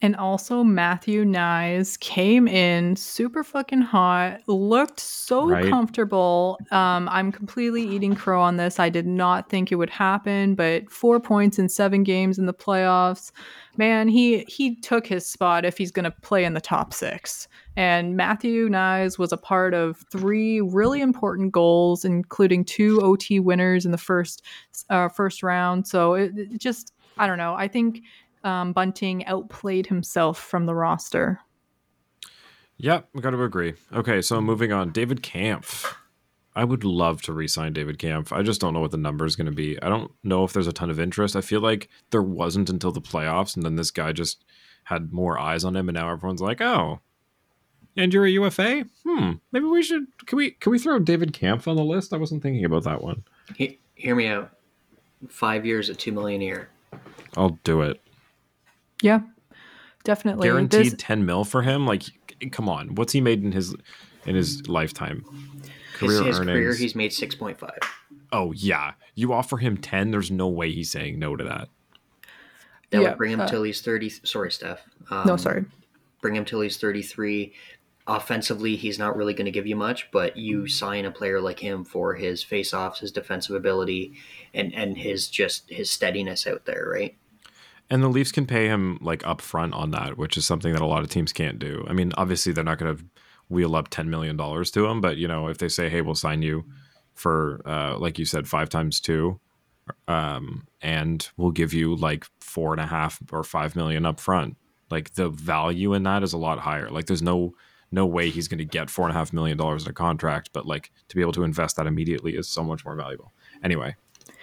And also, Matthew Knies came in super fucking hot, looked so Right. comfortable. Um, I'm completely eating crow on this. I did not think it would happen, but four points in seven games in the playoffs. Man, he he took his spot if he's going to play in the top six. And Matthew Knies was a part of three really important goals, including two OT winners in the first uh, first round. So it, it just, I don't know. I think um, Bunting outplayed himself from the roster. Yep, I got to agree. Okay, so moving on. David Kampf. I would love to re-sign David Kampf. I just don't know what the number is going to be. I don't know if there's a ton of interest. I feel like there wasn't until the playoffs, and then this guy just had more eyes on him, and now everyone's like, "Oh, and you're a UFA? Hmm, maybe we should. Can we can we throw David Kampf on the list? I wasn't thinking about that one. He, hear me out. Five years at two million a year. I'll do it. Yeah, definitely. Guaranteed This- ten mil for him. Like, come on, what's he made in his in his lifetime? Career his career, earnings. he's made six point five. Oh yeah, you offer him ten. There's no way he's saying no to that. That Yeah, would bring him uh, till he's thirty. Sorry, Steph. Um, no, sorry. Bring him till he's thirty three. Offensively, he's not really going to give you much, but you sign a player like him for his face-offs, his defensive ability, and and his just his steadiness out there, right? And the Leafs can pay him like up front on that, which is something that a lot of teams can't do. I mean, obviously they're not going to wheel up ten million dollars to him, but you know, if they say, "Hey, we'll sign you for, uh, like you said, five times two, um, and we'll give you like four and a half or five million up front," like the value in that is a lot higher. Like, there's no no way he's going to get four and a half million dollars in a contract, but like to be able to invest that immediately is so much more valuable. Anyway,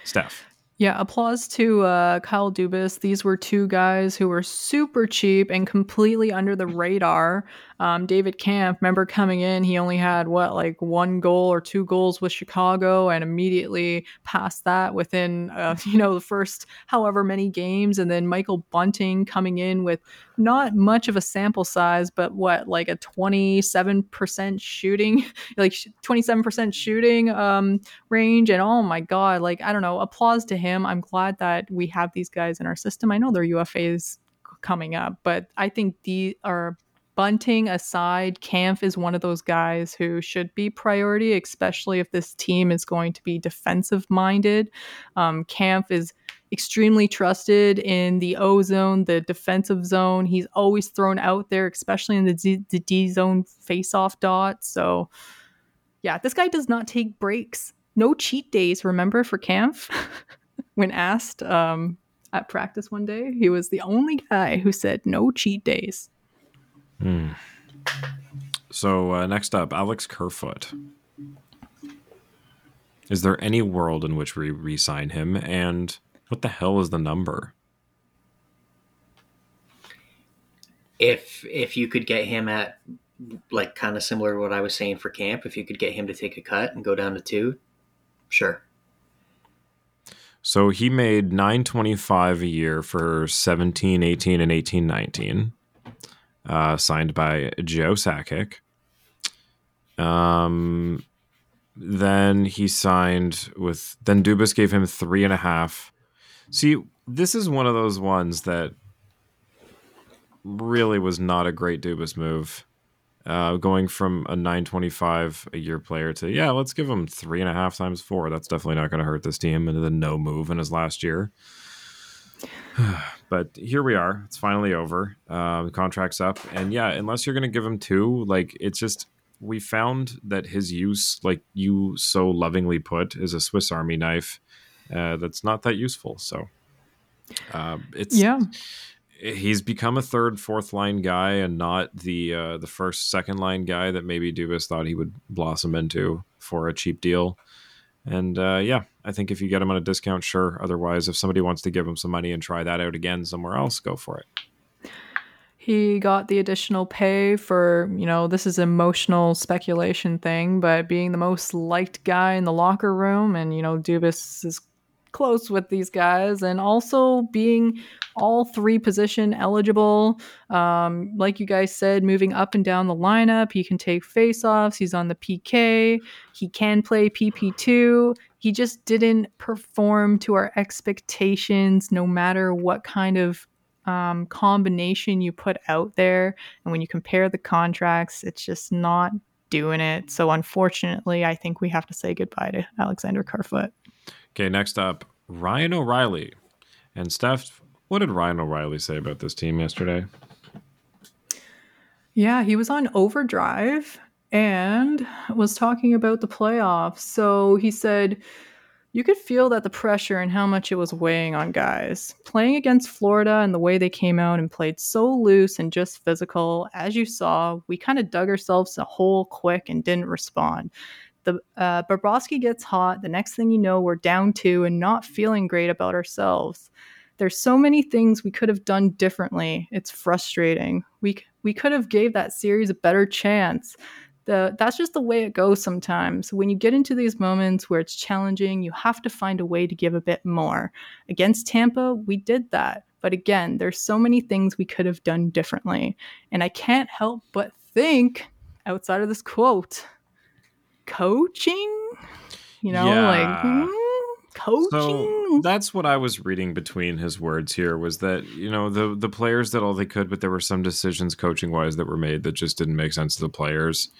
Steph. Yeah, applause to uh, Kyle Dubas. These were two guys who were super cheap and completely under the radar. Um, David Kampf, remember coming in, he only had what, like one goal or two goals with Chicago, and immediately passed that within, uh, you know, the first however many games. And then Michael Bunting coming in with not much of a sample size, but what, like a 27% shooting, like 27% shooting um, range. And oh my God, like, I don't know, applause to him. I'm glad that we have these guys in our system. I know they're UFAs coming up, but I think these are Bunting aside, Kampf is one of those guys who should be priority, especially if this team is going to be defensive minded. Um, Kampf is extremely trusted in the O zone, the defensive zone. He's always thrown out there, especially in the D, the D zone face off dot. So, yeah, this guy does not take breaks. No cheat days, remember, for Kampf? when asked um, at practice one day, he was the only guy who said no cheat days. Hmm. So uh, next up, Alex Kerfoot. Is there any world in which we re-sign him? And what the hell is the number? If if you could get him at like kind of similar to what I was saying for Kampf, if you could get him to take a cut and go down to two, sure. So he made 925 a year for 17, 18, and 18, 19. Uh, signed by Joe Sakic. Um, then he signed with. Then Dubas gave him three and a half. See, this is one of those ones that really was not a great Dubas move. Uh, going from a 925 a year player to yeah, let's give him three and a half times four. That's definitely not going to hurt this team. And the no move in his last year. but here we are. It's finally over. Uh, the contract's up, and yeah, unless you're going to give him two, like it's just we found that his use, like you so lovingly put, is a Swiss Army knife. Uh, that's not that useful. So uh, it's Yeah. he's become a third, fourth line guy, and not the uh, the first, second line guy that maybe Dubas thought he would blossom into for a cheap deal. And uh, yeah, I think if you get him on a discount, sure. Otherwise, if somebody wants to give him some money and try that out again somewhere else, go for it. He got the additional pay for, you know, this is emotional speculation thing, but being the most liked guy in the locker room, and you know, Dubas is close with these guys, and also being all three position eligible. Um, like you guys said, moving up and down the lineup, he can take faceoffs. He's on the PK. He can play PP2. He just didn't perform to our expectations, no matter what kind of um, combination you put out there. And when you compare the contracts, it's just not doing it. So unfortunately, I think we have to say goodbye to Alexander Kerfoot. Okay, next up, Ryan O'Reilly. And Steph, what did Ryan O'Reilly say about this team yesterday? Yeah, he was on overdrive and was talking about the playoffs. So he said, you could feel that the pressure and how much it was weighing on guys. Playing against Florida and the way they came out and played so loose and just physical, as you saw, we kind of dug ourselves a hole quick and didn't respond. The uh, Bobrovsky gets hot. The next thing you know, we're down two and not feeling great about ourselves. There's so many things we could have done differently. It's frustrating. We we could have gave that series a better chance the that's just the way it goes sometimes. When you get into these moments where it's challenging, you have to find a way to give a bit more. Against Tampa, we did that. But again, there's so many things we could have done differently. And I can't help but think outside of this quote, coaching, you know, Yeah. like hmm, coaching. So that's what I was reading between his words here was that, you know, the the players did all they could, but there were some decisions coaching wise that were made that just didn't make sense to the players.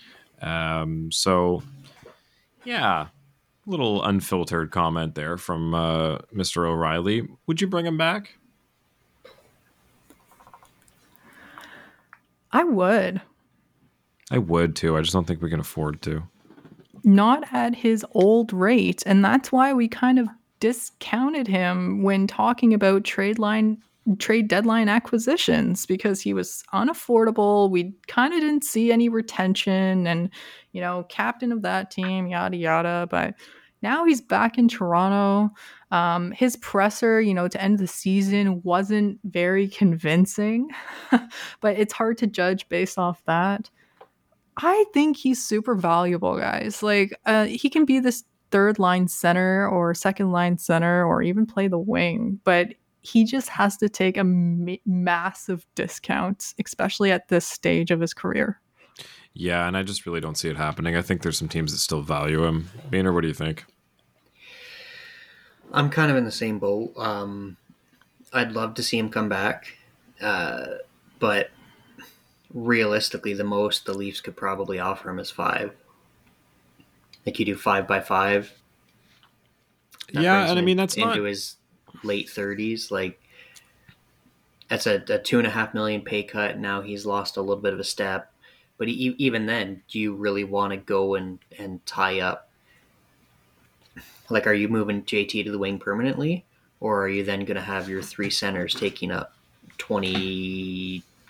Um, so yeah, little unfiltered comment there from uh, Mr. O'Reilly. Would you bring him back? I would. I would too. I just don't think we can afford to. Not at his old rate. And that's why we kind of discounted him when talking about trade line trade deadline acquisitions because he was unaffordable. We kind of didn't see any retention and you know, captain of that team, yada yada. But now he's back in Toronto. Um, his presser, you know, to end the season wasn't very convincing, but it's hard to judge based off that. I think he's super valuable, guys. Like, uh, he can be this third line center or second line center or even play the wing, but he just has to take a ma- massive discount, especially at this stage of his career. Yeah, and I just really don't see it happening. I think there's some teams that still value him. Boehner, what do you think? I'm kind of in the same boat. Um, I'd love to see him come back, uh, but realistically, the most the Leafs could probably offer him is five. Like you do five by five. That yeah, and I mean that's into not his late thirties. Like that's a, a two and a half million pay cut. Now he's lost a little bit of a step, but e- even then, do you really want to go and and tie up? Like, are you moving JT to the wing permanently, or are you then going to have your three centers taking up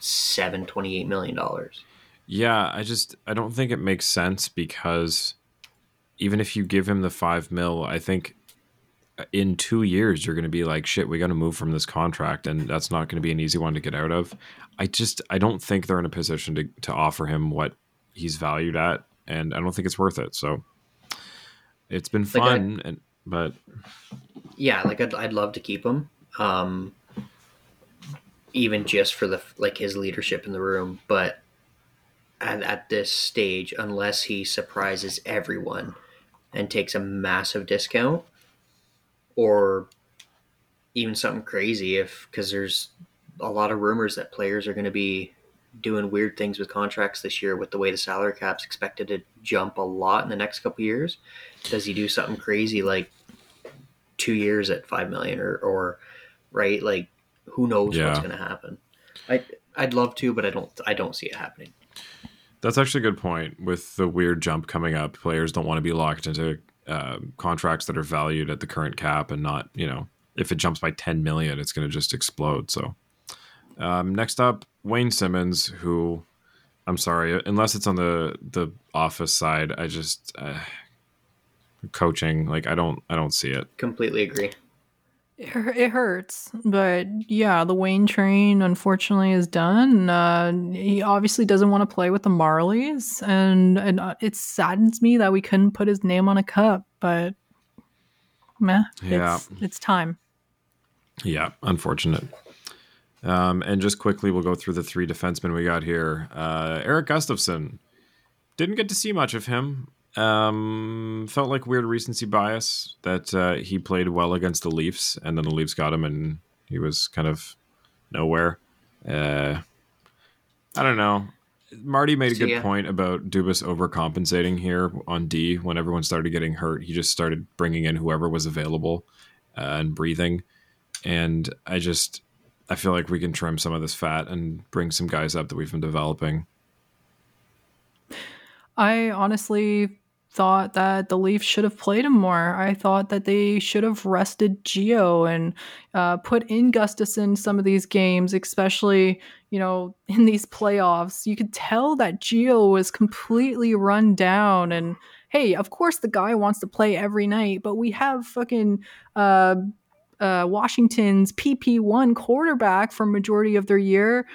27 28 million dollars? Yeah, I just I don't think it makes sense because even if you give him the five mil, I think in two years you're going to be like, shit, we got to move from this contract, and that's not going to be an easy one to get out of. I just I don't think they're in a position to to offer him what he's valued at, and I don't think it's worth it. So it's been Like, I- fun, and but yeah, like I'd, I'd love to keep him, um, even just for the like his leadership in the room. But at, at this stage, unless he surprises everyone and takes a massive discount, or even something crazy, if because there's a lot of rumors that players are going to be doing weird things with contracts this year with the way the salary cap's expected to jump a lot in the next couple years. Does he do something crazy like two years at five million or or right like who knows what's going to happen i i'd love to but i don't i don't see it happening That's actually a good point. With the weird jump coming up, players don't want to be locked into uh, contracts that are valued at the current cap and not, you know, if it jumps by 10 million, it's going to just explode. So, um, next up, Wayne Simmonds, who I'm sorry, unless it's on the the office side, I just uh, coaching. Like I don't I don't see it. Completely agree. It, hurts, but yeah, the Wayne train unfortunately is done. Uh, he obviously doesn't want to play with the Marlies, and, and uh, it saddens me that we couldn't put his name on a cup. But meh, Yeah. it's, it's time. Yeah, unfortunate. Um, and just quickly, we'll go through the three defensemen we got here. Uh, Erik Gustafsson didn't get to see much of him. Um, felt like weird recency bias that uh, he played well against the Leafs, and then the Leafs got him, and he was kind of nowhere. Uh, I don't know. Marty made a good Yeah. point about Dubas overcompensating here on D when everyone started getting hurt. He just started bringing in whoever was available uh, and breathing. And I just, I feel like we can trim some of this fat and bring some guys up that we've been developing. I honestly thought that the Leafs should have played him more. I thought that they should have rested Geo and uh, put in Gustafsson some of these games, especially you know in these playoffs. You could tell that Geo was completely run down. And hey, of course the guy wants to play every night, but we have fucking. Uh, uh, Washington's PP1 quarterback for majority of their year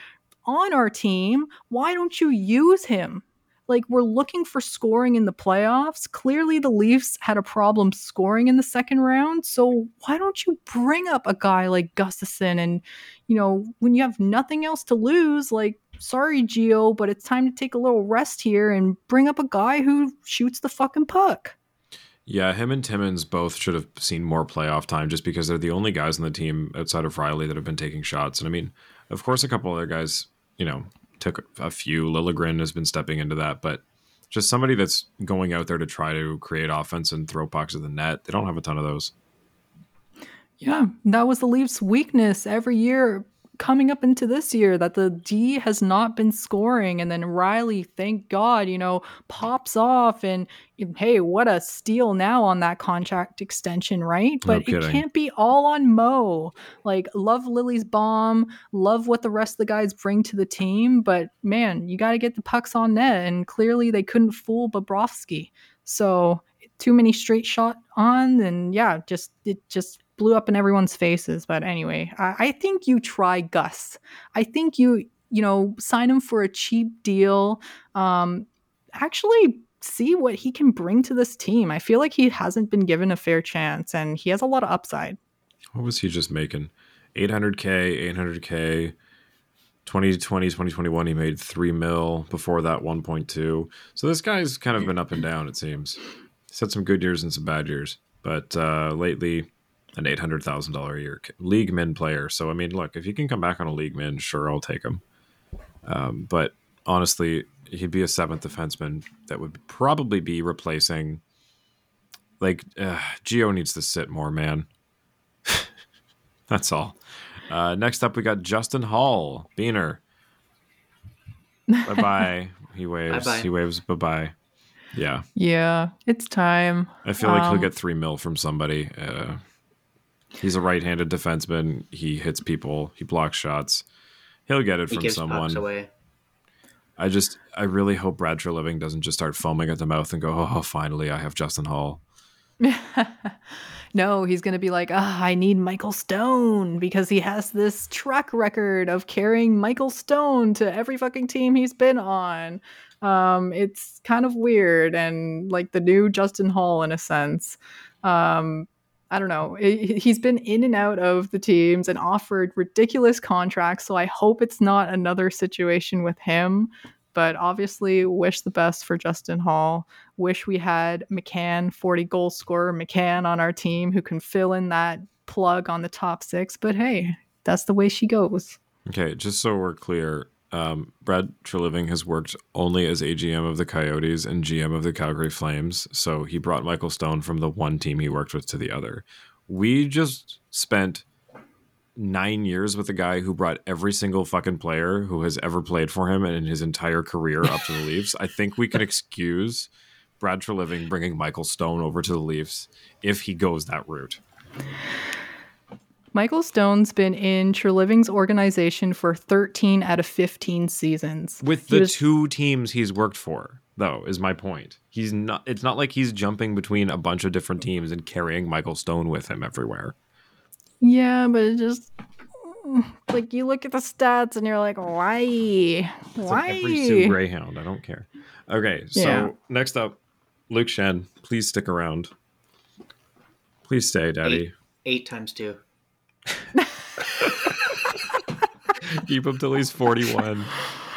on our team. Why don't you use him? Like we're looking for scoring in the playoffs. Clearly the Leafs had a problem scoring in the second round. So why don't you bring up a guy like Gustafsson and you know, when you have nothing else to lose, like sorry Geo, but it's time to take a little rest here and bring up a guy who shoots the fucking puck. Yeah, him and Timmins both should have seen more playoff time just because they're the only guys on the team outside of Rielly that have been taking shots. And I mean, of course, a couple other guys, you know, took a few. Liljegren has been stepping into that, but just somebody that's going out there to try to create offense and throw pucks at the net. They don't have a ton of those. Yeah, that was the Leafs' weakness every year coming up into this year that the D has not been scoring. And then Rielly, thank God, you know, pops off and hey, what a steal now on that contract extension, right? But it can't be all on Mo. Like, love Lily's bomb, love what the rest of the guys bring to the team. But man, you got to get the pucks on net. And clearly they couldn't fool Bobrovsky. So too many straight shot on and yeah just it just blew up in everyone's faces but anyway I, I think you try gus i think you you know sign him for a cheap deal um actually see what he can bring to this team i feel like he hasn't been given a fair chance and he has a lot of upside What was he just making? 800K, 800K. 2020, 2021, he made 3 mil. Before that, 1.2. So this guy's kind of been up and down, it seems. He's had some good years and some bad years. But uh, lately, an $800,000 a year league min player. So, I mean, look, if he can come back on a league min, sure, I'll take him. Um, but honestly, he'd be a seventh defenseman that would probably be replacing. Like, uh, Geo needs to sit more, man. That's all. Uh, next up, we got Justin Holl, Beaner. bye bye. He waves. Bye-bye. He waves. Bye bye. Yeah, yeah it's time I feel like he'll Um, get three mil from somebody. Uh, he's a right-handed defenseman. He hits people. He blocks shots. He'll get it He from gives pucks someone. away. I just, I really hope Brad Treliving doesn't just start foaming at the mouth and go, "Oh, finally, I have Justin Holl." no, he's going to be like, ah, I need Michael Stone because he has this track record of carrying Michael Stone to every fucking team he's been on. Um, it's kind of weird and like the new Justin Holl in a sense. Um, I don't know. He- He's been in and out of the teams and offered ridiculous contracts. So I hope it's not another situation with him. But obviously, wish the best for Justin Holl. Wish we had McCann, 40 goal scorer McCann on our team who can fill in that plug on the top six. But hey, that's the way she goes. Okay, just so we're clear, um, Brad Treliving has worked only as AGM of the Coyotes and GM of the Calgary Flames. So he brought Michael Stone from the one team he worked with to the other. We just spent nine years with a guy who brought every single fucking player who has ever played for him and in his entire career up to the Leafs. I think we can excuse Brad Treliving bringing Michael Stone over to the Leafs if he goes that route. Michael Stone's been in Treliving's organization for 13 out of 15 seasons. With He the was- two teams he's worked for, though, is my point. He's not. It's not like he's jumping between a bunch of different teams and carrying Michael Stone with him everywhere. Yeah, but it just like you look at the stats and you're like, why? It's Why? like every Sue Greyhound. I don't care. Okay, so Yeah. next up, Luke Schenn. Please stick around. Please stay, Daddy. Eight times two. Keep him till he's forty-one.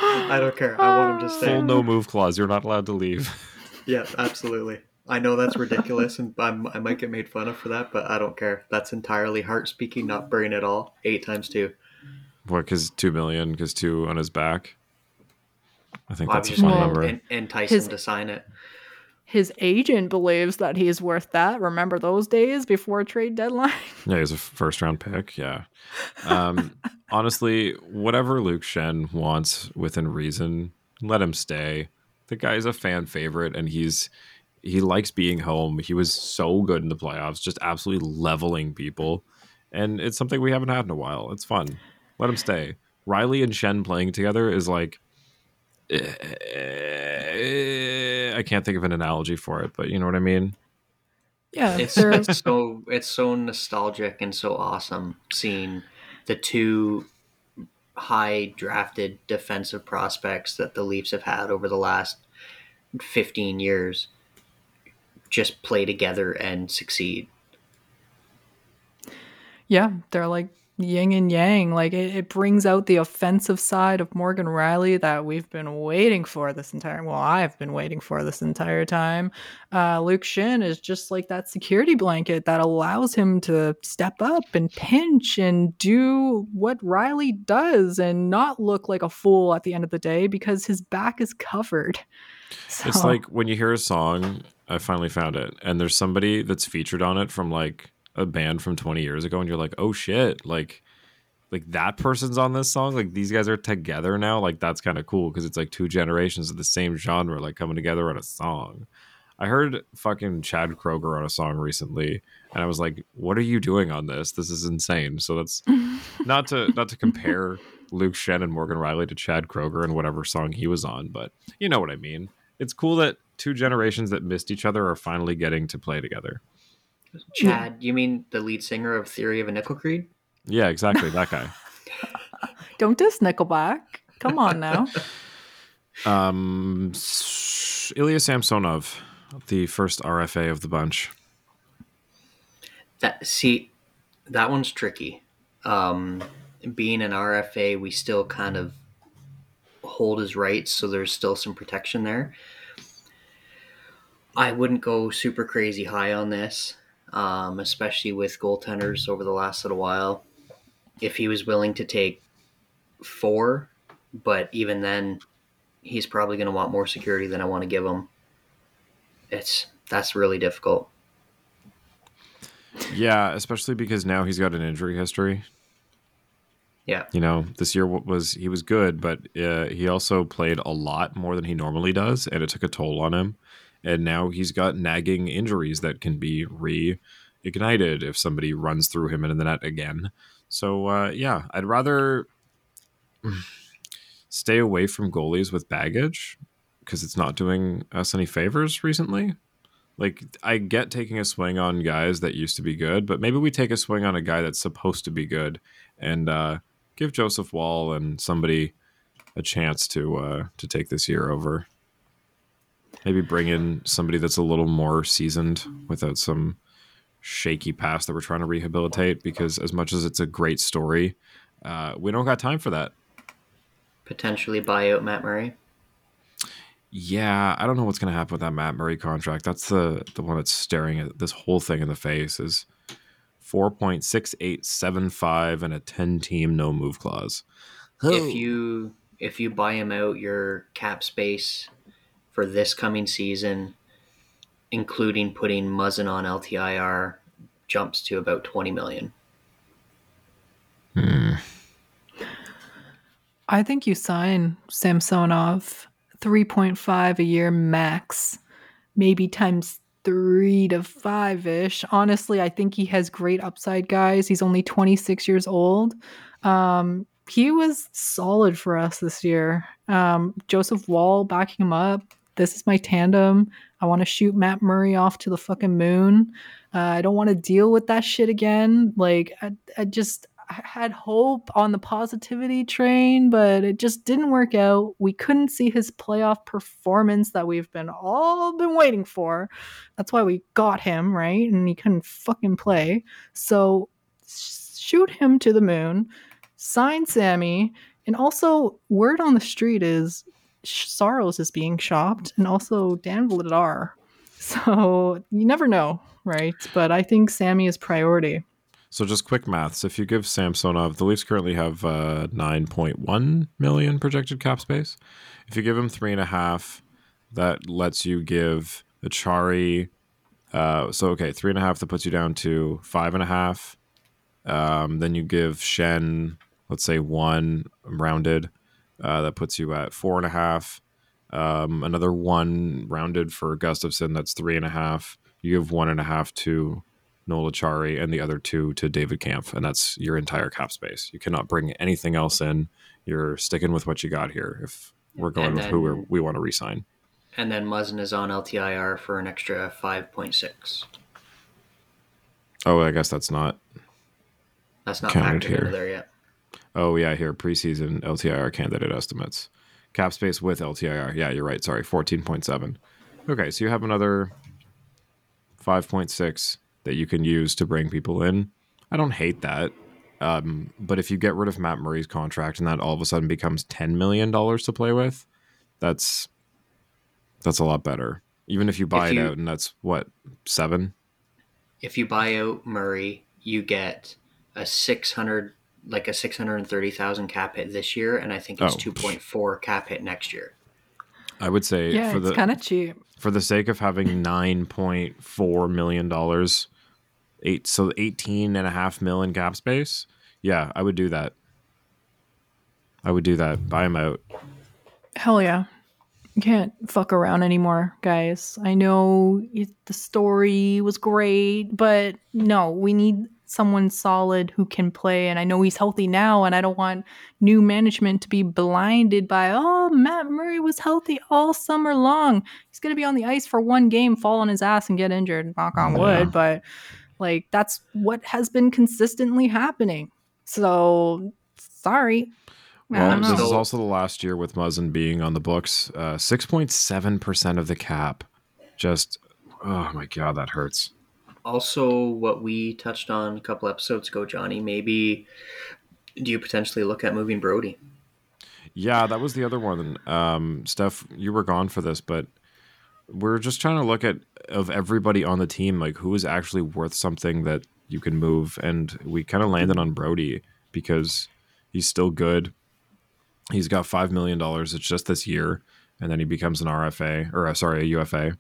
I don't care. I want him to stay. Full no move clause. You're not allowed to leave. Yeah, absolutely. I know that's ridiculous, and I'm, I might get made fun of for that, but I don't care. That's entirely heart speaking, not brain at all. Eight times two. What? Because two million? Because two on his back. I think that's a Obviously, fun number. en- entice him to sign it. His agent believes that he's worth that. Remember those days before trade deadline? Yeah, he's a first round pick. Yeah. Um, honestly, whatever Luke Schenn wants within reason, let him stay. The guy's a fan favorite and he's he likes being home. He was so good in the playoffs, just absolutely leveling people. And it's something we haven't had in a while. It's fun. Let him stay. Rielly and Schenn playing together is like eh, I can't think of an analogy for it, but you know what I mean? Yeah, It's, it's so it's so nostalgic and so awesome seeing the two high drafted defensive prospects that the Leafs have had over the last 15 years just play together and succeed. yeah, they're like yin and yang. Like it, it brings out the offensive side of Morgan Rielly that we've been waiting for this entire. Well, I've been waiting for this entire time. Uh, Luke Schenn is just like that security blanket that allows him to step up and pinch and do what Rielly does and not look like a fool at the end of the day because his back is covered. It's like when you hear a song, I finally found it, and there's somebody that's featured on it from like a band from 20 years ago, and you're like, oh shit, like, like that person's on this song. Like these guys are together now. Like that's kind of cool because it's like two generations of the same genre, like coming together on a song. I heard fucking Chad Kroeger on a song recently, and I was like, "What are you doing on this? This is insane." So that's not to not to compare Luke Schenn and Morgan Rielly to Chad Kroeger and whatever song he was on, but you know what I mean. It's cool that two generations that missed each other are finally getting to play together. Chad, you mean the lead singer of Theory of a Nickel Creed? Yeah, exactly. That guy. don't diss Nickelback. Come on now. Um, Ilya Samsonov, the first RFA of the bunch. That see, that one's tricky. Um, being an RFA, we still kind of hold his rights, so there's still some protection there. I wouldn't go super crazy high on this, um, especially with goaltenders over the last little while. If he was willing to take four, but even then, he's probably going to want more security than I want to give him. It's that's really difficult. Yeah, especially because now he's got an injury history. Yeah. You know, this year was he was good, but uh, he also played a lot more than he normally does, and it took a toll on him. And now he's got nagging injuries that can be reignited if somebody runs through him into the net again. So uh, yeah, I'd rather stay away from goalies with baggage because it's not doing us any favors recently. Like I get taking a swing on guys that used to be good, but maybe we take a swing on a guy that's supposed to be good and uh, give Joseph Woll and somebody a chance to uh, to take this year over. Maybe bring in somebody that's a little more seasoned without some shaky past that we're trying to rehabilitate. Because as much as it's a great story, uh, we don't got time for that. Potentially buy out Matt Murray. Yeah, I don't know what's going to happen with that Matt Murray contract. That's the the one that's staring at this whole thing in the face. Is four point six eight seven five and a ten team no move clause. If you if you buy him out, your cap space for this coming season, including putting Muzzin on LTIR, jumps to about twenty million. Hmm. I think you sign Samsonov 3.5 a year max, maybe times three to five ish. Honestly, I think he has great upside, guys. He's only 26 years old. Um, he was solid for us this year. Um, Joseph Woll backing him up. This is my tandem. I want to shoot Matt Murray off to the fucking moon. Uh, I don't want to deal with that shit again. Like, I, I just I had hope on the positivity train, but it just didn't work out. We couldn't see his playoff performance that we've been all been waiting for. That's why we got him, right? And he couldn't fucking play. So shoot him to the moon, sign Sammy, and also word on the street is Saros is being shopped, and also Dan Vladar. So you never know, right? But I think Sammy is priority. So just quick maths. If you give Samsonov, the Leafs currently have uh, 9.1 million projected cap space. If you give him three and a half, that lets you give Acciari. Uh, so okay, three and a half that puts you down to five and a half. Um, then you give Schenn, let's say one rounded, uh, that puts you at four and a half. Um, another one rounded for Gustafsson, that's three and a half. You give one and a half to Noel Acciari and the other two to David Kampf, and that's your entire cap space. You cannot bring anything else in. You're sticking with what you got here. If we're going And with then- who we want to resign. And then Muzzin is on LTIR for an extra 5.6. Oh, I guess that's not. That's not Counted here. there yet. Oh yeah, here preseason LTIR candidate estimates, cap space with LTIR. Yeah, you're right. Sorry, fourteen point seven. Okay, so you have another five point six that you can use to bring people in. I don't hate that, um, but if you get rid of Matt Murray's contract and that all of a sudden becomes ten million dollars to play with, that's that's a lot better. Even if you buy If it you- out and that's what seven. If you buy out Murray, you get a 600 like a 630,000 cap hit this year and I think it's Oh. 2.4 cap hit next year. I would say Yeah, for it's the kind of cheap. for the sake of having nine point four million dollars, eight so eighteen and a half million cap space. Yeah, I would do that. I would do that. Buy him out. Hell yeah. You can't fuck around anymore, guys. I know it, the story was great, but no, we need someone solid who can play. And I know he's healthy now, and I don't want new management to be blinded by, oh, Matt Murray was healthy all summer long. He's going to be on the ice for one game, fall on his ass, and get injured. Knock on wood. Yeah. But like, that's what has been consistently happening. So, sorry. Well, this is also the last year with Muzzin being on the books. Uh, Six point seven percent of the cap. Just oh my god, that hurts. Also, what we touched on a couple episodes ago, Johnny, maybe do you potentially look at moving Brodie? Yeah, that was the other one. Um, Steph, you were gone for this, but we're just trying to look at of everybody on the team, like who is actually worth something that you can move. And we kind of landed on Brodie because he's still good. He's got five million dollars. It's just this year, and then he becomes an RFA or uh, sorry, a UFA.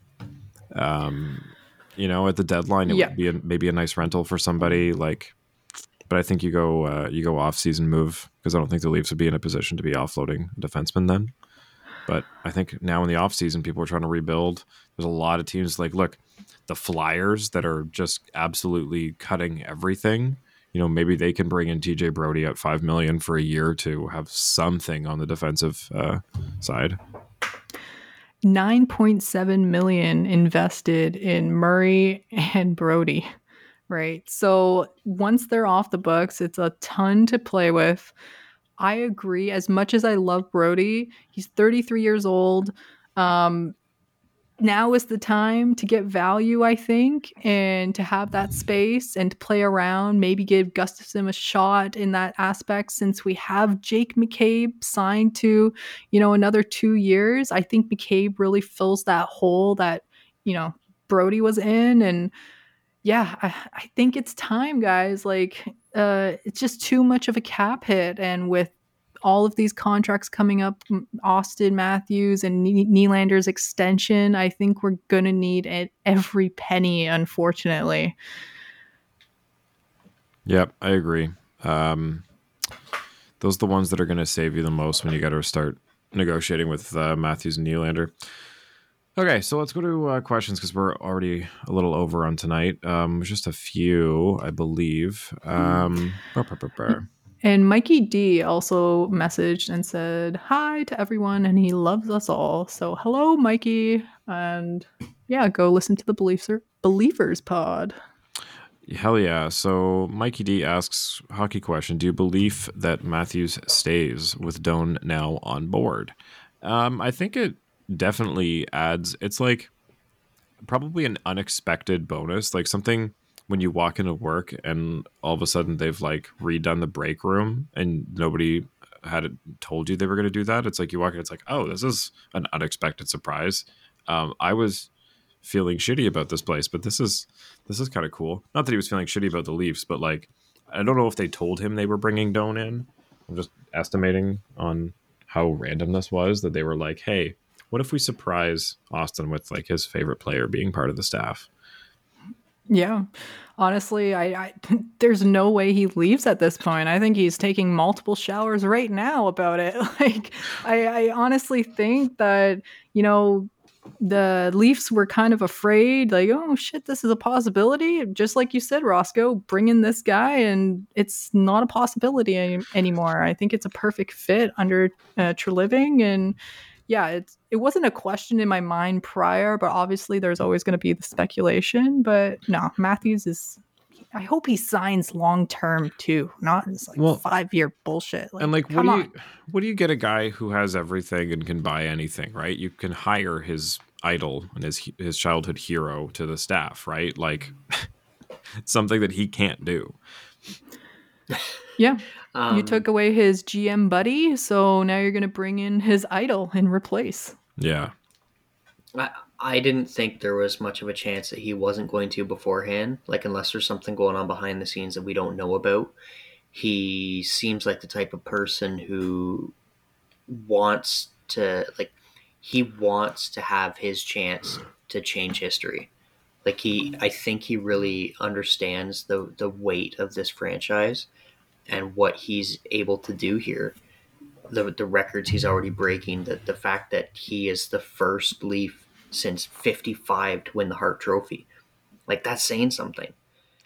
Um, you know, at the deadline, it Yeah. would be a, maybe a nice rental for somebody like. But I think you go uh, you go off season move because I don't think the Leafs would be in a position to be offloading a defenseman then. But I think now in the off season, people are trying to rebuild. There's a lot of teams like look, the Flyers that are just absolutely cutting everything. You know, maybe they can bring in TJ Brodie at five million for a year to have something on the defensive uh, side. 9.7 million invested in Murray and Brodie, right? So once they're off the books, it's a ton to play with. I agree. As much as I love Brodie, he's 33 years old. Um, now is the time to get value, I think, and to have that space and to play around. Maybe give Gustafsson a shot in that aspect since we have Jake McCabe signed to you know, another two years, I think McCabe really fills that hole that, you know, Brodie was in. And yeah, I, I think it's time, guys. Like, uh, it's just too much of a cap hit. And with all of these contracts coming up, Auston Matthews and Nylander's extension, I think we're going to need it every penny, unfortunately. Yep, I agree. Um, those are the ones that are going to save you the most when you got to start negotiating with uh, Matthews and Nylander. Okay, so let's go to uh, questions because we're already a little over on tonight. Um, just a few, I believe. Um, brr, brr. And Mikey D also messaged and said hi to everyone, and he loves us all. So hello, Mikey, and yeah, go listen to the Beliefs Believers Pod. Hell yeah! So Mikey D asks hockey question: Do you believe that Matthews stays with Doan now on board? Um, I think it definitely adds. It's like probably an unexpected bonus, like something when you walk into work and all of a sudden they've like redone the break room and nobody had told you they were going to do that. It's like you walk in, it's like, oh, this is an unexpected surprise. Um, I was feeling shitty about this place, but this is this is kind of cool. Not that he was feeling shitty about the Leafs, but like I don't know if they told him they were bringing Doan in. I'm just estimating on how random this was that they were like, hey, what if we surprise Auston with like his favorite player being part of the staff? Yeah. Honestly, I, I there's no way he leaves at this point. I think he's taking multiple showers right now about it. Like I, I honestly think that, you know, the Leafs were kind of afraid, like, oh shit, this is a possibility. Just like you said, Roscoe, bring in this guy, and it's not a possibility any- anymore. I think it's a perfect fit under uh, Treliving, and yeah, it's it wasn't a question in my mind prior, but obviously there's always going to be the speculation. But no, Matthews is. I hope he signs long term too, not just like Well, five year bullshit. and like, what do on. you what do you get a guy who has everything and can buy anything, right? You can hire his idol and his his childhood hero to the staff, right? Like something that he can't do. Yeah, Um, you took away his GM buddy, so now you're going to bring in his idol and replace. Yeah. I, I didn't think there was much of a chance that he wasn't going to beforehand. Like, unless there's something going on behind the scenes that we don't know about. He seems like the type of person who wants to, like, he wants to have his chance to change history. Like, he, I think he really understands the, the weight of this franchise and what he's able to do here the the records he's already breaking, the the fact that he is the first Leaf since '55 to win the Hart Trophy, like that's saying something.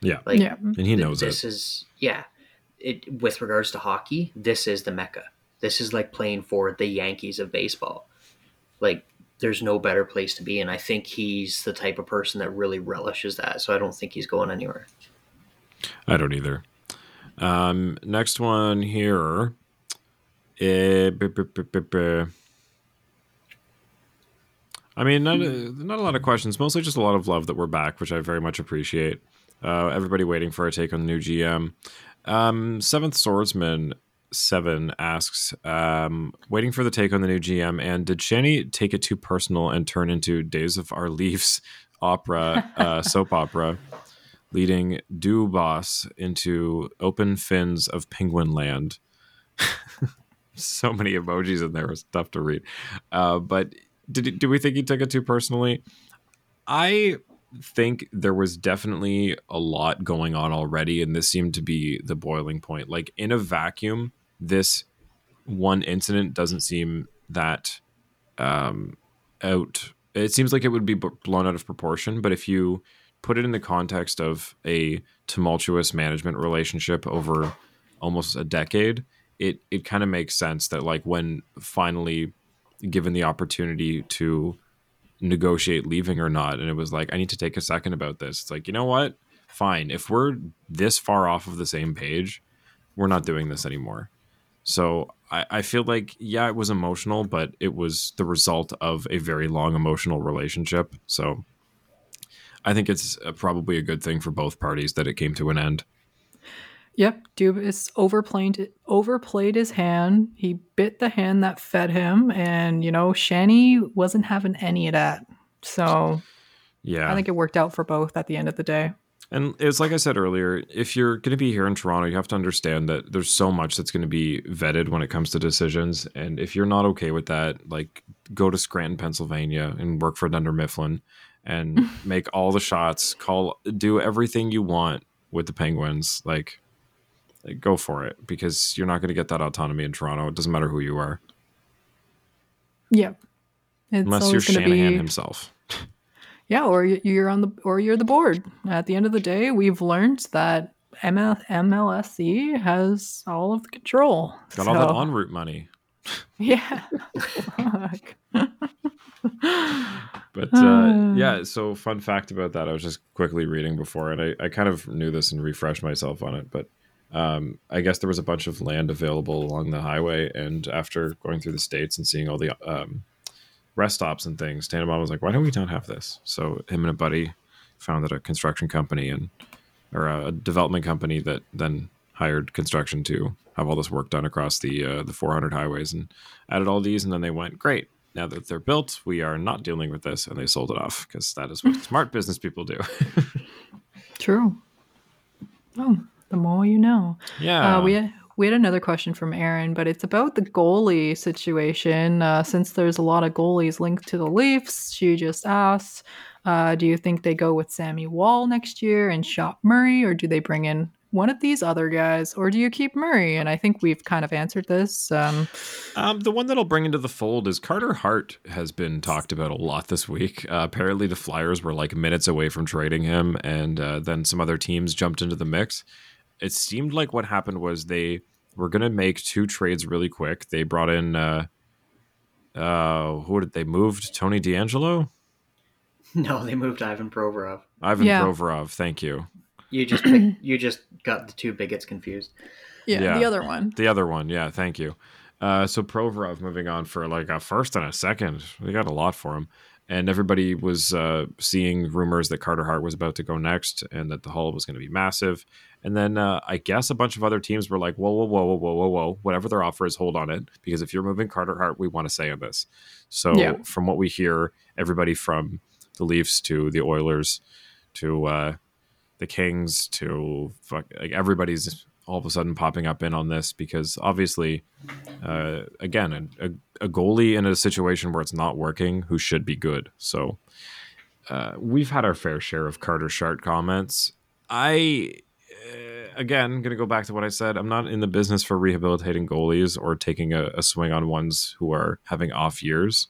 Yeah. Like, yeah, And he th- knows this it. is yeah. It with regards to hockey, this is the mecca. This is like playing for the Yankees of baseball. Like there's no better place to be, and I think he's the type of person that really relishes that. So I don't think he's going anywhere. I don't either. Um, next one here. I mean, not a, not a lot of questions. Mostly just a lot of love that we're back, which I very much appreciate. Uh, everybody waiting for a take on the new GM. Um, Seventh Swordsman Seven asks, um, waiting for the take on the new GM. And did Shanny take it too personal and turn into Days of Our Leafs opera, uh, soap opera? Leading Dubas into open fins of Penguin Land. so many emojis in there was tough to read. Uh, but did do we think he took it too personally? I think there was definitely a lot going on already, and this seemed to be the boiling point. Like in a vacuum, this one incident doesn't seem that um, out. It seems like it would be blown out of proportion, but if you put it in the context of a tumultuous management relationship over almost a decade, it it kind of makes sense that like when finally given the opportunity to negotiate leaving or not, and it was like I need to take a second about this. It's like you know what, fine. If we're this far off of the same page, we're not doing this anymore. So I, I feel like yeah, it was emotional, but it was the result of a very long emotional relationship. So I think it's uh, probably a good thing for both parties that it came to an end. Yep, Dubas overplayed overplayed his hand. He bit the hand that fed him, and you know Shanny wasn't having any of that. So Yeah. I think it worked out for both at the end of the day. And it's like I said earlier, if you're going to be here in Toronto, you have to understand that there's so much that's going to be vetted when it comes to decisions. And if you're not okay with that, like go to Scranton, Pennsylvania and work for Dunder Mifflin and make all the shots, call, do everything you want with the Penguins. Like, like, go for it because you're not going to get that autonomy in Toronto. It doesn't matter who you are. Yep. It's Unless you're always going to Shanahan be himself. yeah, or you- you're on the or you're the board. At the end of the day, we've learned that ML, MLSE has all of the control. Got all that So, ONRoute money. Yeah. But uh, yeah, so fun fact about that, I was just quickly reading before, and I, I kind of knew this and refreshed myself on it. But um, I guess there was a bunch of land available along the highway, and after going through the states and seeing all the um, rest stops and things, Tanenbaum was like, "Why don't we not have this?" So him and a buddy founded a construction company and or a development company that then hired construction to have all this work done across the uh, the 400 highways and added all these, and then they went, "Great." Now that they're built, we are not dealing with this, and they sold it off because that is what smart business people do. True. Oh, the more you know. yeah, Uh, we had, we had another question from Aaron, but it's about the goalie situation. Uh, since there's a lot of goalies linked to the Leafs, she just asked, uh, "Do you think they go with Sammy Woll next year and shop Murray, or do they bring in one of these other guys, or do you keep Murray?" And I think we've kind of answered this. Um, Um, the one that I'll bring into the fold is Carter Hart has been talked about a lot this week. Uh, apparently, the Flyers were like minutes away from trading him, and uh, then some other teams jumped into the mix. It seemed like what happened was they were going to make two trades really quick. They brought in, uh, uh, who did they moved? Tony DeAngelo, No, they moved Ivan Provorov. Ivan Yeah. Provorov. Thank you. You just picked, you just got the two bigots confused. yeah, Yeah. the other one. The other one, yeah, thank you. Uh, so Provorov moving on for like a first and a second. We got a lot for him. And everybody was uh, seeing rumors that Carter Hart was about to go next and that the haul was going to be massive. And then uh, I guess a bunch of other teams were like, whoa, whoa, whoa, whoa, whoa, whoa, whoa. Whatever their offer is, hold on it. Because if you're moving Carter Hart, we want to say on this. So Yeah. from what we hear, everybody from the Leafs to the Oilers to uh, the Kings to fuck, like everybody's all of a sudden popping up in on this because obviously, uh, again, a, a, goalie in a situation where it's not working who should be good. So uh, we've had our fair share of Carter Shart comments. I, uh, again, going to go back to what I said. I'm not in the business for rehabilitating goalies or taking a, a swing on ones who are having off years.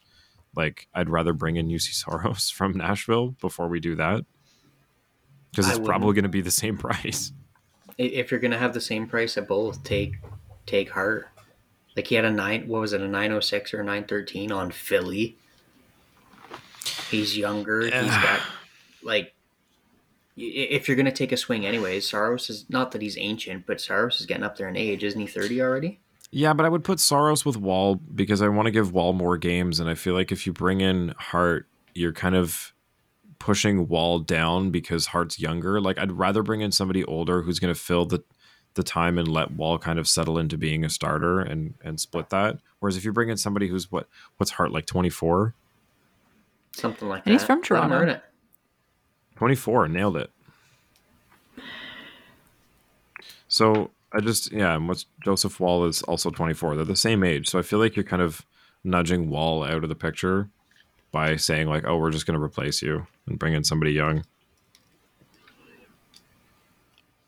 Like, I'd rather bring in Juuse Saros from Nashville before we do that because it's probably going to be the same price. If you're gonna have the same price at both, take take Hart. Like he had a nine. What was it? A nine oh six or a nine thirteen on Philly. He's younger. He's got like. If you're gonna take a swing, anyways, Saros is not that he's ancient, but Saros is getting up there in age. Isn't he thirty already? Yeah, but I would put Saros with Woll because I want to give Woll more games, and I feel like if you bring in Hart, you're kind of pushing Woll down because Hart's younger. Like I'd rather bring in somebody older who's going to fill the the time and let Woll kind of settle into being a starter and and split that. Whereas if you bring in somebody who's what what's Hart like 24, Something like And that. he's from Toronto. 24 nailed it. So I just yeah, and what's Joseph Woll is also 24. They're the same age, so I feel like you're kind of nudging Woll out of the picture by saying like, "Oh, we're just going to replace you and bring in somebody young."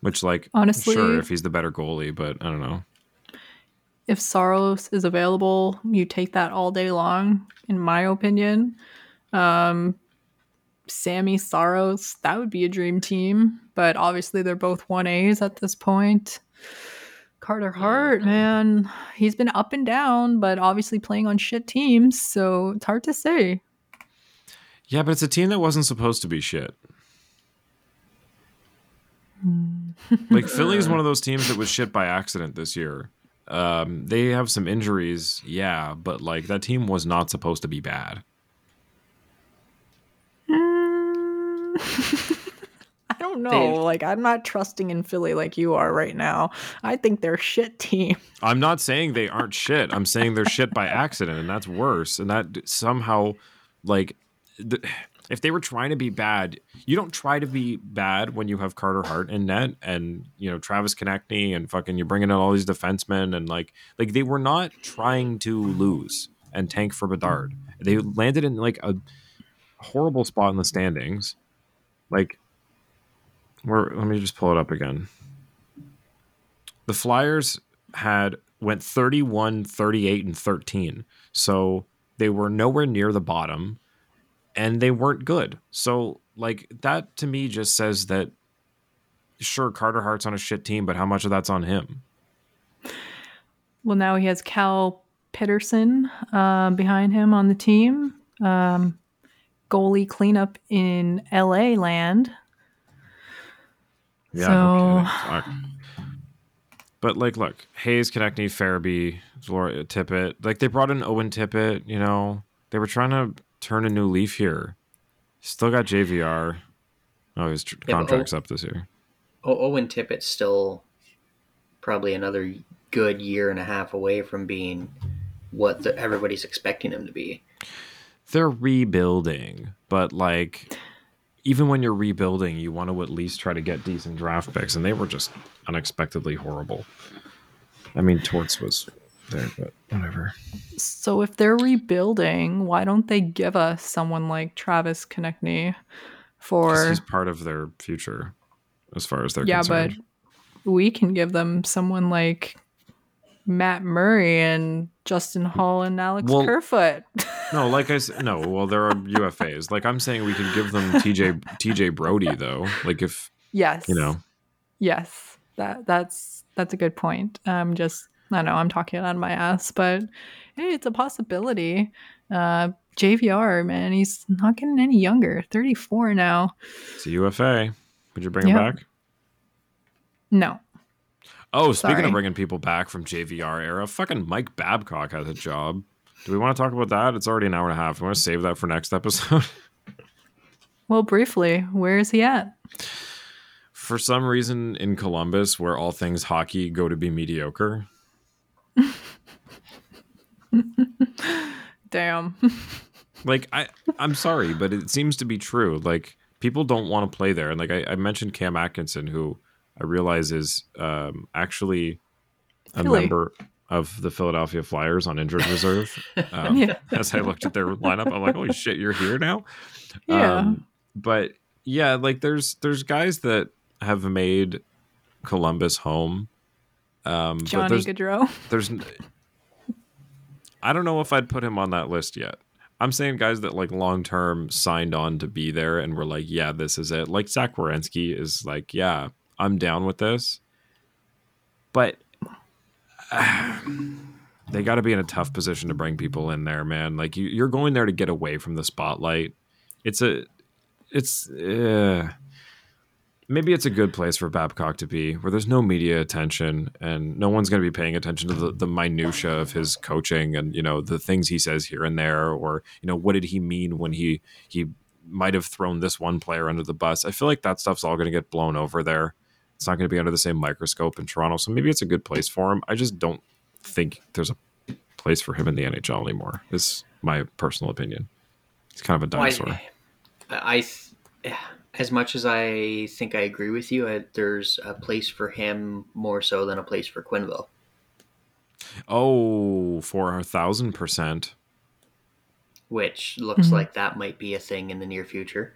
Which, like, Honestly- sure, if he's the better goalie, but I don't know. if Saros is available, you take that all day long, in my opinion. Um, Sammy Saros, that would be a dream team, but obviously they're both 1As at this point. Carter Hart, man, he's been up and down, but obviously playing on shit teams, so it's hard to say. Yeah, but it's a team that wasn't supposed to be shit. like Philly's one of those teams that was shit by accident this year. Um, they have some injuries, yeah, but like that team was not supposed to be bad. Mm. I don't know. Dave. Like, I'm not trusting in Philly like you are right now. I think they're a shit team. I'm not saying they aren't shit. I'm saying they're shit by accident, and that's worse. And that somehow, like, th- if they were trying to be bad, you don't try to be bad when you have Carter Hart in net and you know Travis Konecny and fucking you're bringing in all these defensemen and like like they were not trying to lose and tank for Bedard. They landed in like a horrible spot in the standings. Like, where? Let me just pull it up again the Flyers had went 31, 38 and 13. So They were nowhere near the bottom, and they weren't good. So, like that to me just says that sure Carter Hart's on a shit team, but how much of that's on him? Well, now he has Cal Petersen uh, behind him on the team. Um, goalie cleanup in LA land. Yeah, So- kidding. But like, look, Hayes, Konecny, Farabee, Laura Tippett, like they brought in Owen Tippett. You know, they were trying to turn a new leaf here. Still got JVR. Oh, his tr- Yeah, contract's O- up this year. O- Owen Tippett's still probably another good year and a half away from being what the, everybody's expecting him to be. They're rebuilding, but like, even when you're rebuilding, you want to at least try to get decent draft picks, and they were just unexpectedly horrible. I mean, Torts was there, but whatever. So if they're rebuilding, why don't they give us someone like Travis Konecny for he's part of their future, as far as they're yeah, concerned. but we can give them someone like Matt Murray and Justin Holl and Alex Well- Kerfoot. No, like I said, no. Well, there are UFAs. Like I'm saying, we could give them TJ TJ Brodie though. Like if yes, you know, Yes, that that's that's a good point. Um, just I know I'm talking out of my ass, but hey, it's a possibility. Uh, JVR, man, he's not getting any younger. 34 now. it's a UFA. Would you bring him back? No, Oh, speaking Sorry. of bringing people back from JVR era, fucking Mike Babcock has a job. Do we want to talk about that? It's already an hour and a half. We want to save that for next episode. well, briefly, where is he at? for some reason, in Columbus, where all things hockey go to be mediocre, Damn. like I, I'm sorry, but it seems to be true. Like people don't want to play there, and like I, I mentioned Cam Atkinson, who I realize is um, actually a Philly. member of the Philadelphia Flyers on injured reserve. Um, Yeah. As I looked at their lineup, I'm like, holy shit, you're here now. Yeah. Um, but yeah, like there's there's guys that have made Columbus home. Um, Johnny there's, Gaudreau. there's I don't know if I'd put him on that list yet. I'm saying guys that like long term signed on to be there and were like, yeah, this is it. Like Zach Werenski is like, yeah, I'm down with this. But they got to be in a tough position to bring people in there, man. Like you, you're going there to get away from the spotlight. It's a, it's, uh, maybe it's a good place for Babcock to be, where there's no media attention and no one's going to be paying attention to the, the minutia of his coaching and you know the things he says here and there, or you know what did he mean when he he might have thrown this one player under the bus. I feel like that stuff's all going to get blown over there. It's not going to be under the same microscope in Toronto, so maybe it's a good place for him. I just don't think there's a place for him in the NHL anymore. Is my personal opinion. He's kind of a Well, I- dinosaur. I, I th- as much as I think I agree with you, I, there's a place for him more so than a place for Quenneville. Oh, for a thousand percent. which looks Mhm. like that might be a thing in the near future.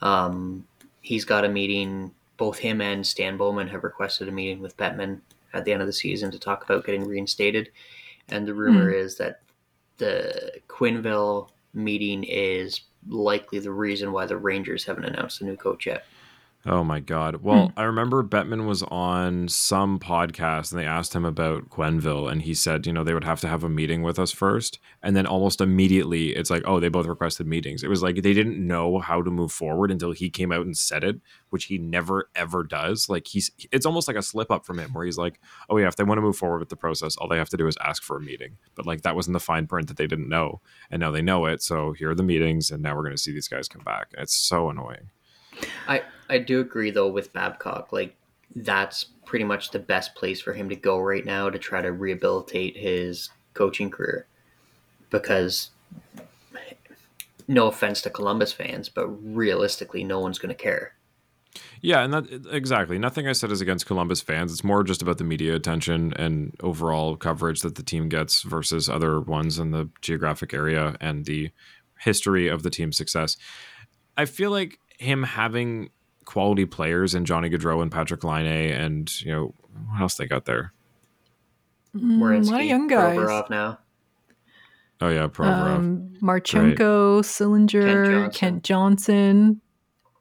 Um, he's got a meeting. Both him and Stan Bowman have requested a meeting with Bettman at the end of the season to talk about getting reinstated. And the rumor is that the Quenneville meeting is likely the reason why the Rangers haven't announced a new coach yet. Oh my god. Hmm. Well, I remember Bettman was on some podcast and they asked him about Quenneville and he said, you know, they would have to have a meeting with us first. And then almost immediately it's like, oh, they both requested meetings. It was like they didn't know how to move forward until he came out and said it, which he never ever does. Like he's it's almost like a slip up from him where he's like, oh yeah, if they want to move forward with the process, all they have to do is ask for a meeting. But like that was in the fine print that they didn't know. And now they know it. So here are the meetings and now we're gonna see these guys come back. It's so annoying. I, I do agree though with Babcock. Like that's pretty much the best place for him to go right now to try to rehabilitate his coaching career. Because no offense to Columbus fans, but realistically no one's gonna care. Yeah, and that exactly. Nothing I said is against Columbus fans. It's more just about the media attention and overall coverage that the team gets versus other ones in the geographic area and the history of the team's success. I feel like him having quality players in Johnny Gaudreau and Patrik Laine and you know what else they got there. Mm, a lot of young guys. Provorov now. Oh yeah, Provorov. um, Marchenko, Sillinger, Kent Kent Johnson.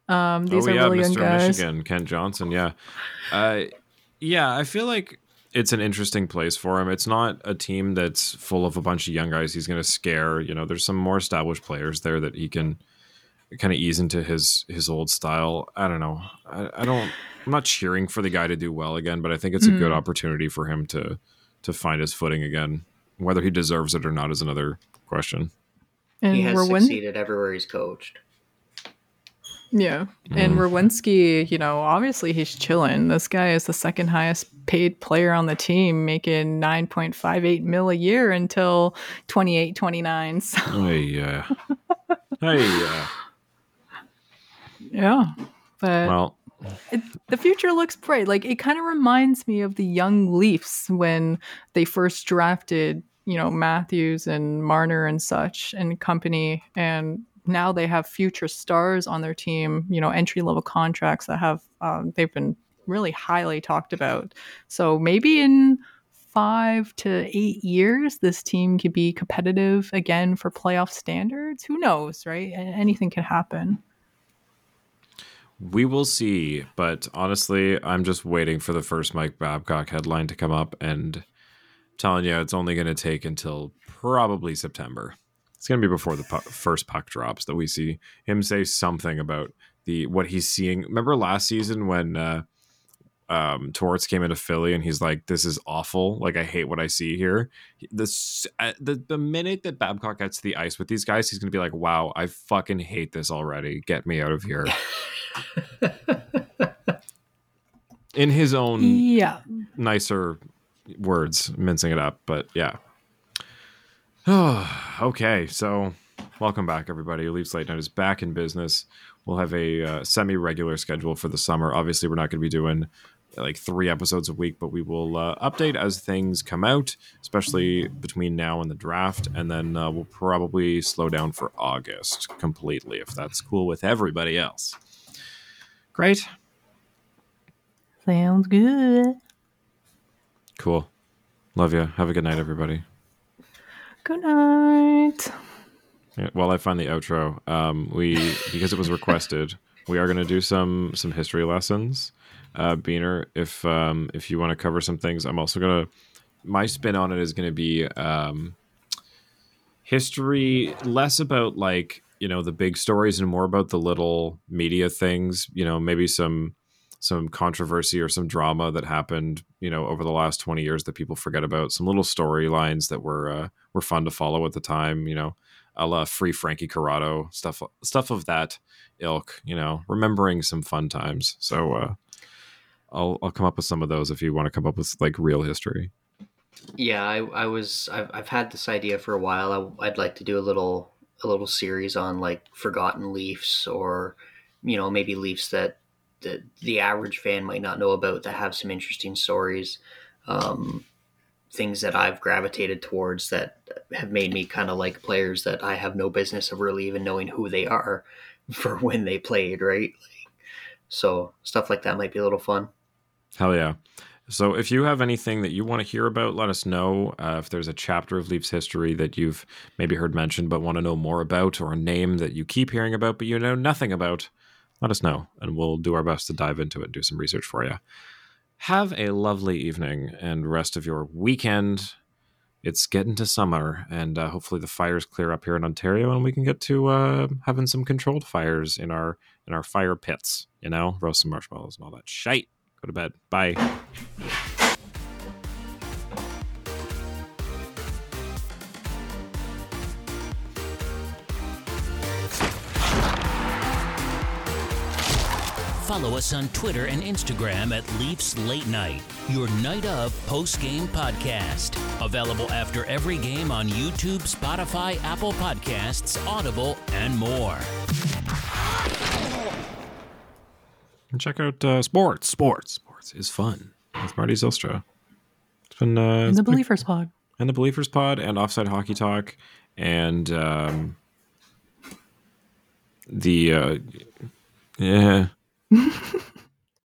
Um, these oh are yeah, really young Mr. guys. Michigan, Kent Johnson. Yeah, uh, yeah. I feel like it's an interesting place for him. It's not a team that's full of a bunch of young guys. He's going to scare. You know, there's some more established players there that he can kind of ease into his his old style. I don't know. I, I don't. I'm not cheering for the guy to do well again, but I think it's a good Mm. opportunity for him to to find his footing again. Whether he deserves it or not is another question. And he has Rowin- succeeded everywhere he's coached. Yeah. And Mm. Rowinski, you know, obviously he's chilling. This guy is the second highest paid player on the team, making 9.58 mil a year until 28, 29. So, Hey, yeah. hey, yeah. Yeah. But Well, it, the future looks bright. Like it kind of reminds me of the young Leafs when they first drafted, you know, Matthews and Marner and such and company. And now they have future stars on their team, you know, entry level contracts that have, um, they've been really highly talked about. So maybe in five to eight years, this team could be competitive again for playoff standards. Who knows, right? Anything could happen. We will see, but honestly, I'm just waiting for the first Mike Babcock headline to come up and telling you it's only going to take until probably September. It's going to be before the first puck drops that we see him say something about the what he's seeing. Remember last season when uh, um, Torts came into Philly and he's like, "This is awful. Like I hate what I see here." This uh, the the minute that Babcock gets to the ice with these guys, he's going to be like, "Wow, I fucking hate this already. Get me out of here." in his own Yeah. nicer words, mincing it up, but yeah. okay, so welcome back, everybody. Leafs Late Night is back in business. We'll have a uh, semi-regular schedule for the summer. Obviously, we're not going to be doing like three episodes a week, but we will uh, update as things come out, especially between now and the draft, and then uh, we'll probably slow down for August completely if that's cool with everybody else. Great. Sounds good. Cool. Love you. Have a good night, everybody. Good night. Yeah, while I find the outro, um, we because it was requested, we are going to do some some history lessons. Uh, Beaner, if um, if you want to cover some things, I'm also gonna. My spin on it is to be um, history, less about like you know the big stories and more about the little media things. You know, maybe some some controversy or some drama that happened, you know, over the last 20 years that people forget about. Some little storylines that were uh, were fun to follow at the time. You know, a la free Frankie Corrado stuff, stuff of that ilk. You know, remembering some fun times. So uh, I'll I'll come up with some of those if you want to come up with like real history. Yeah, I, I was I've, I've had this idea for a while. I, I'd like to do a little a little series on like forgotten Leafs or you know maybe Leafs that the the average fan might not know about that have some interesting stories, um, things that I've gravitated towards that have made me kind of like players that I have no business of really even knowing who they are for when they played, right? So stuff like that might be a little fun. Hell yeah. So if you have anything that you want to hear about, let us know. Uh, if there's a chapter of Leafs history that you've maybe heard mentioned but want to know more about, or a name that you keep hearing about but you know nothing about, let us know, and we'll do our best to dive into it and do some research for you. Have a lovely evening and rest of your weekend. It's getting to summer, and uh, hopefully the fires clear up here in Ontario, and we can get to uh, having some controlled fires in our in our fire pits. You know, roast some marshmallows and all that shite. Go to bed. Bye. Follow us on Twitter and Instagram at Leafs Late Night, your night of post game podcast. Available after every game on YouTube, Spotify, Apple Podcasts, Audible, and more. And check out uh, sports. Sports. Sports is fun with Marty Zilstra. It's been uh, In the been Believers Pod. and the Believers Pod and Offside Hockey Talk and um, the uh, yeah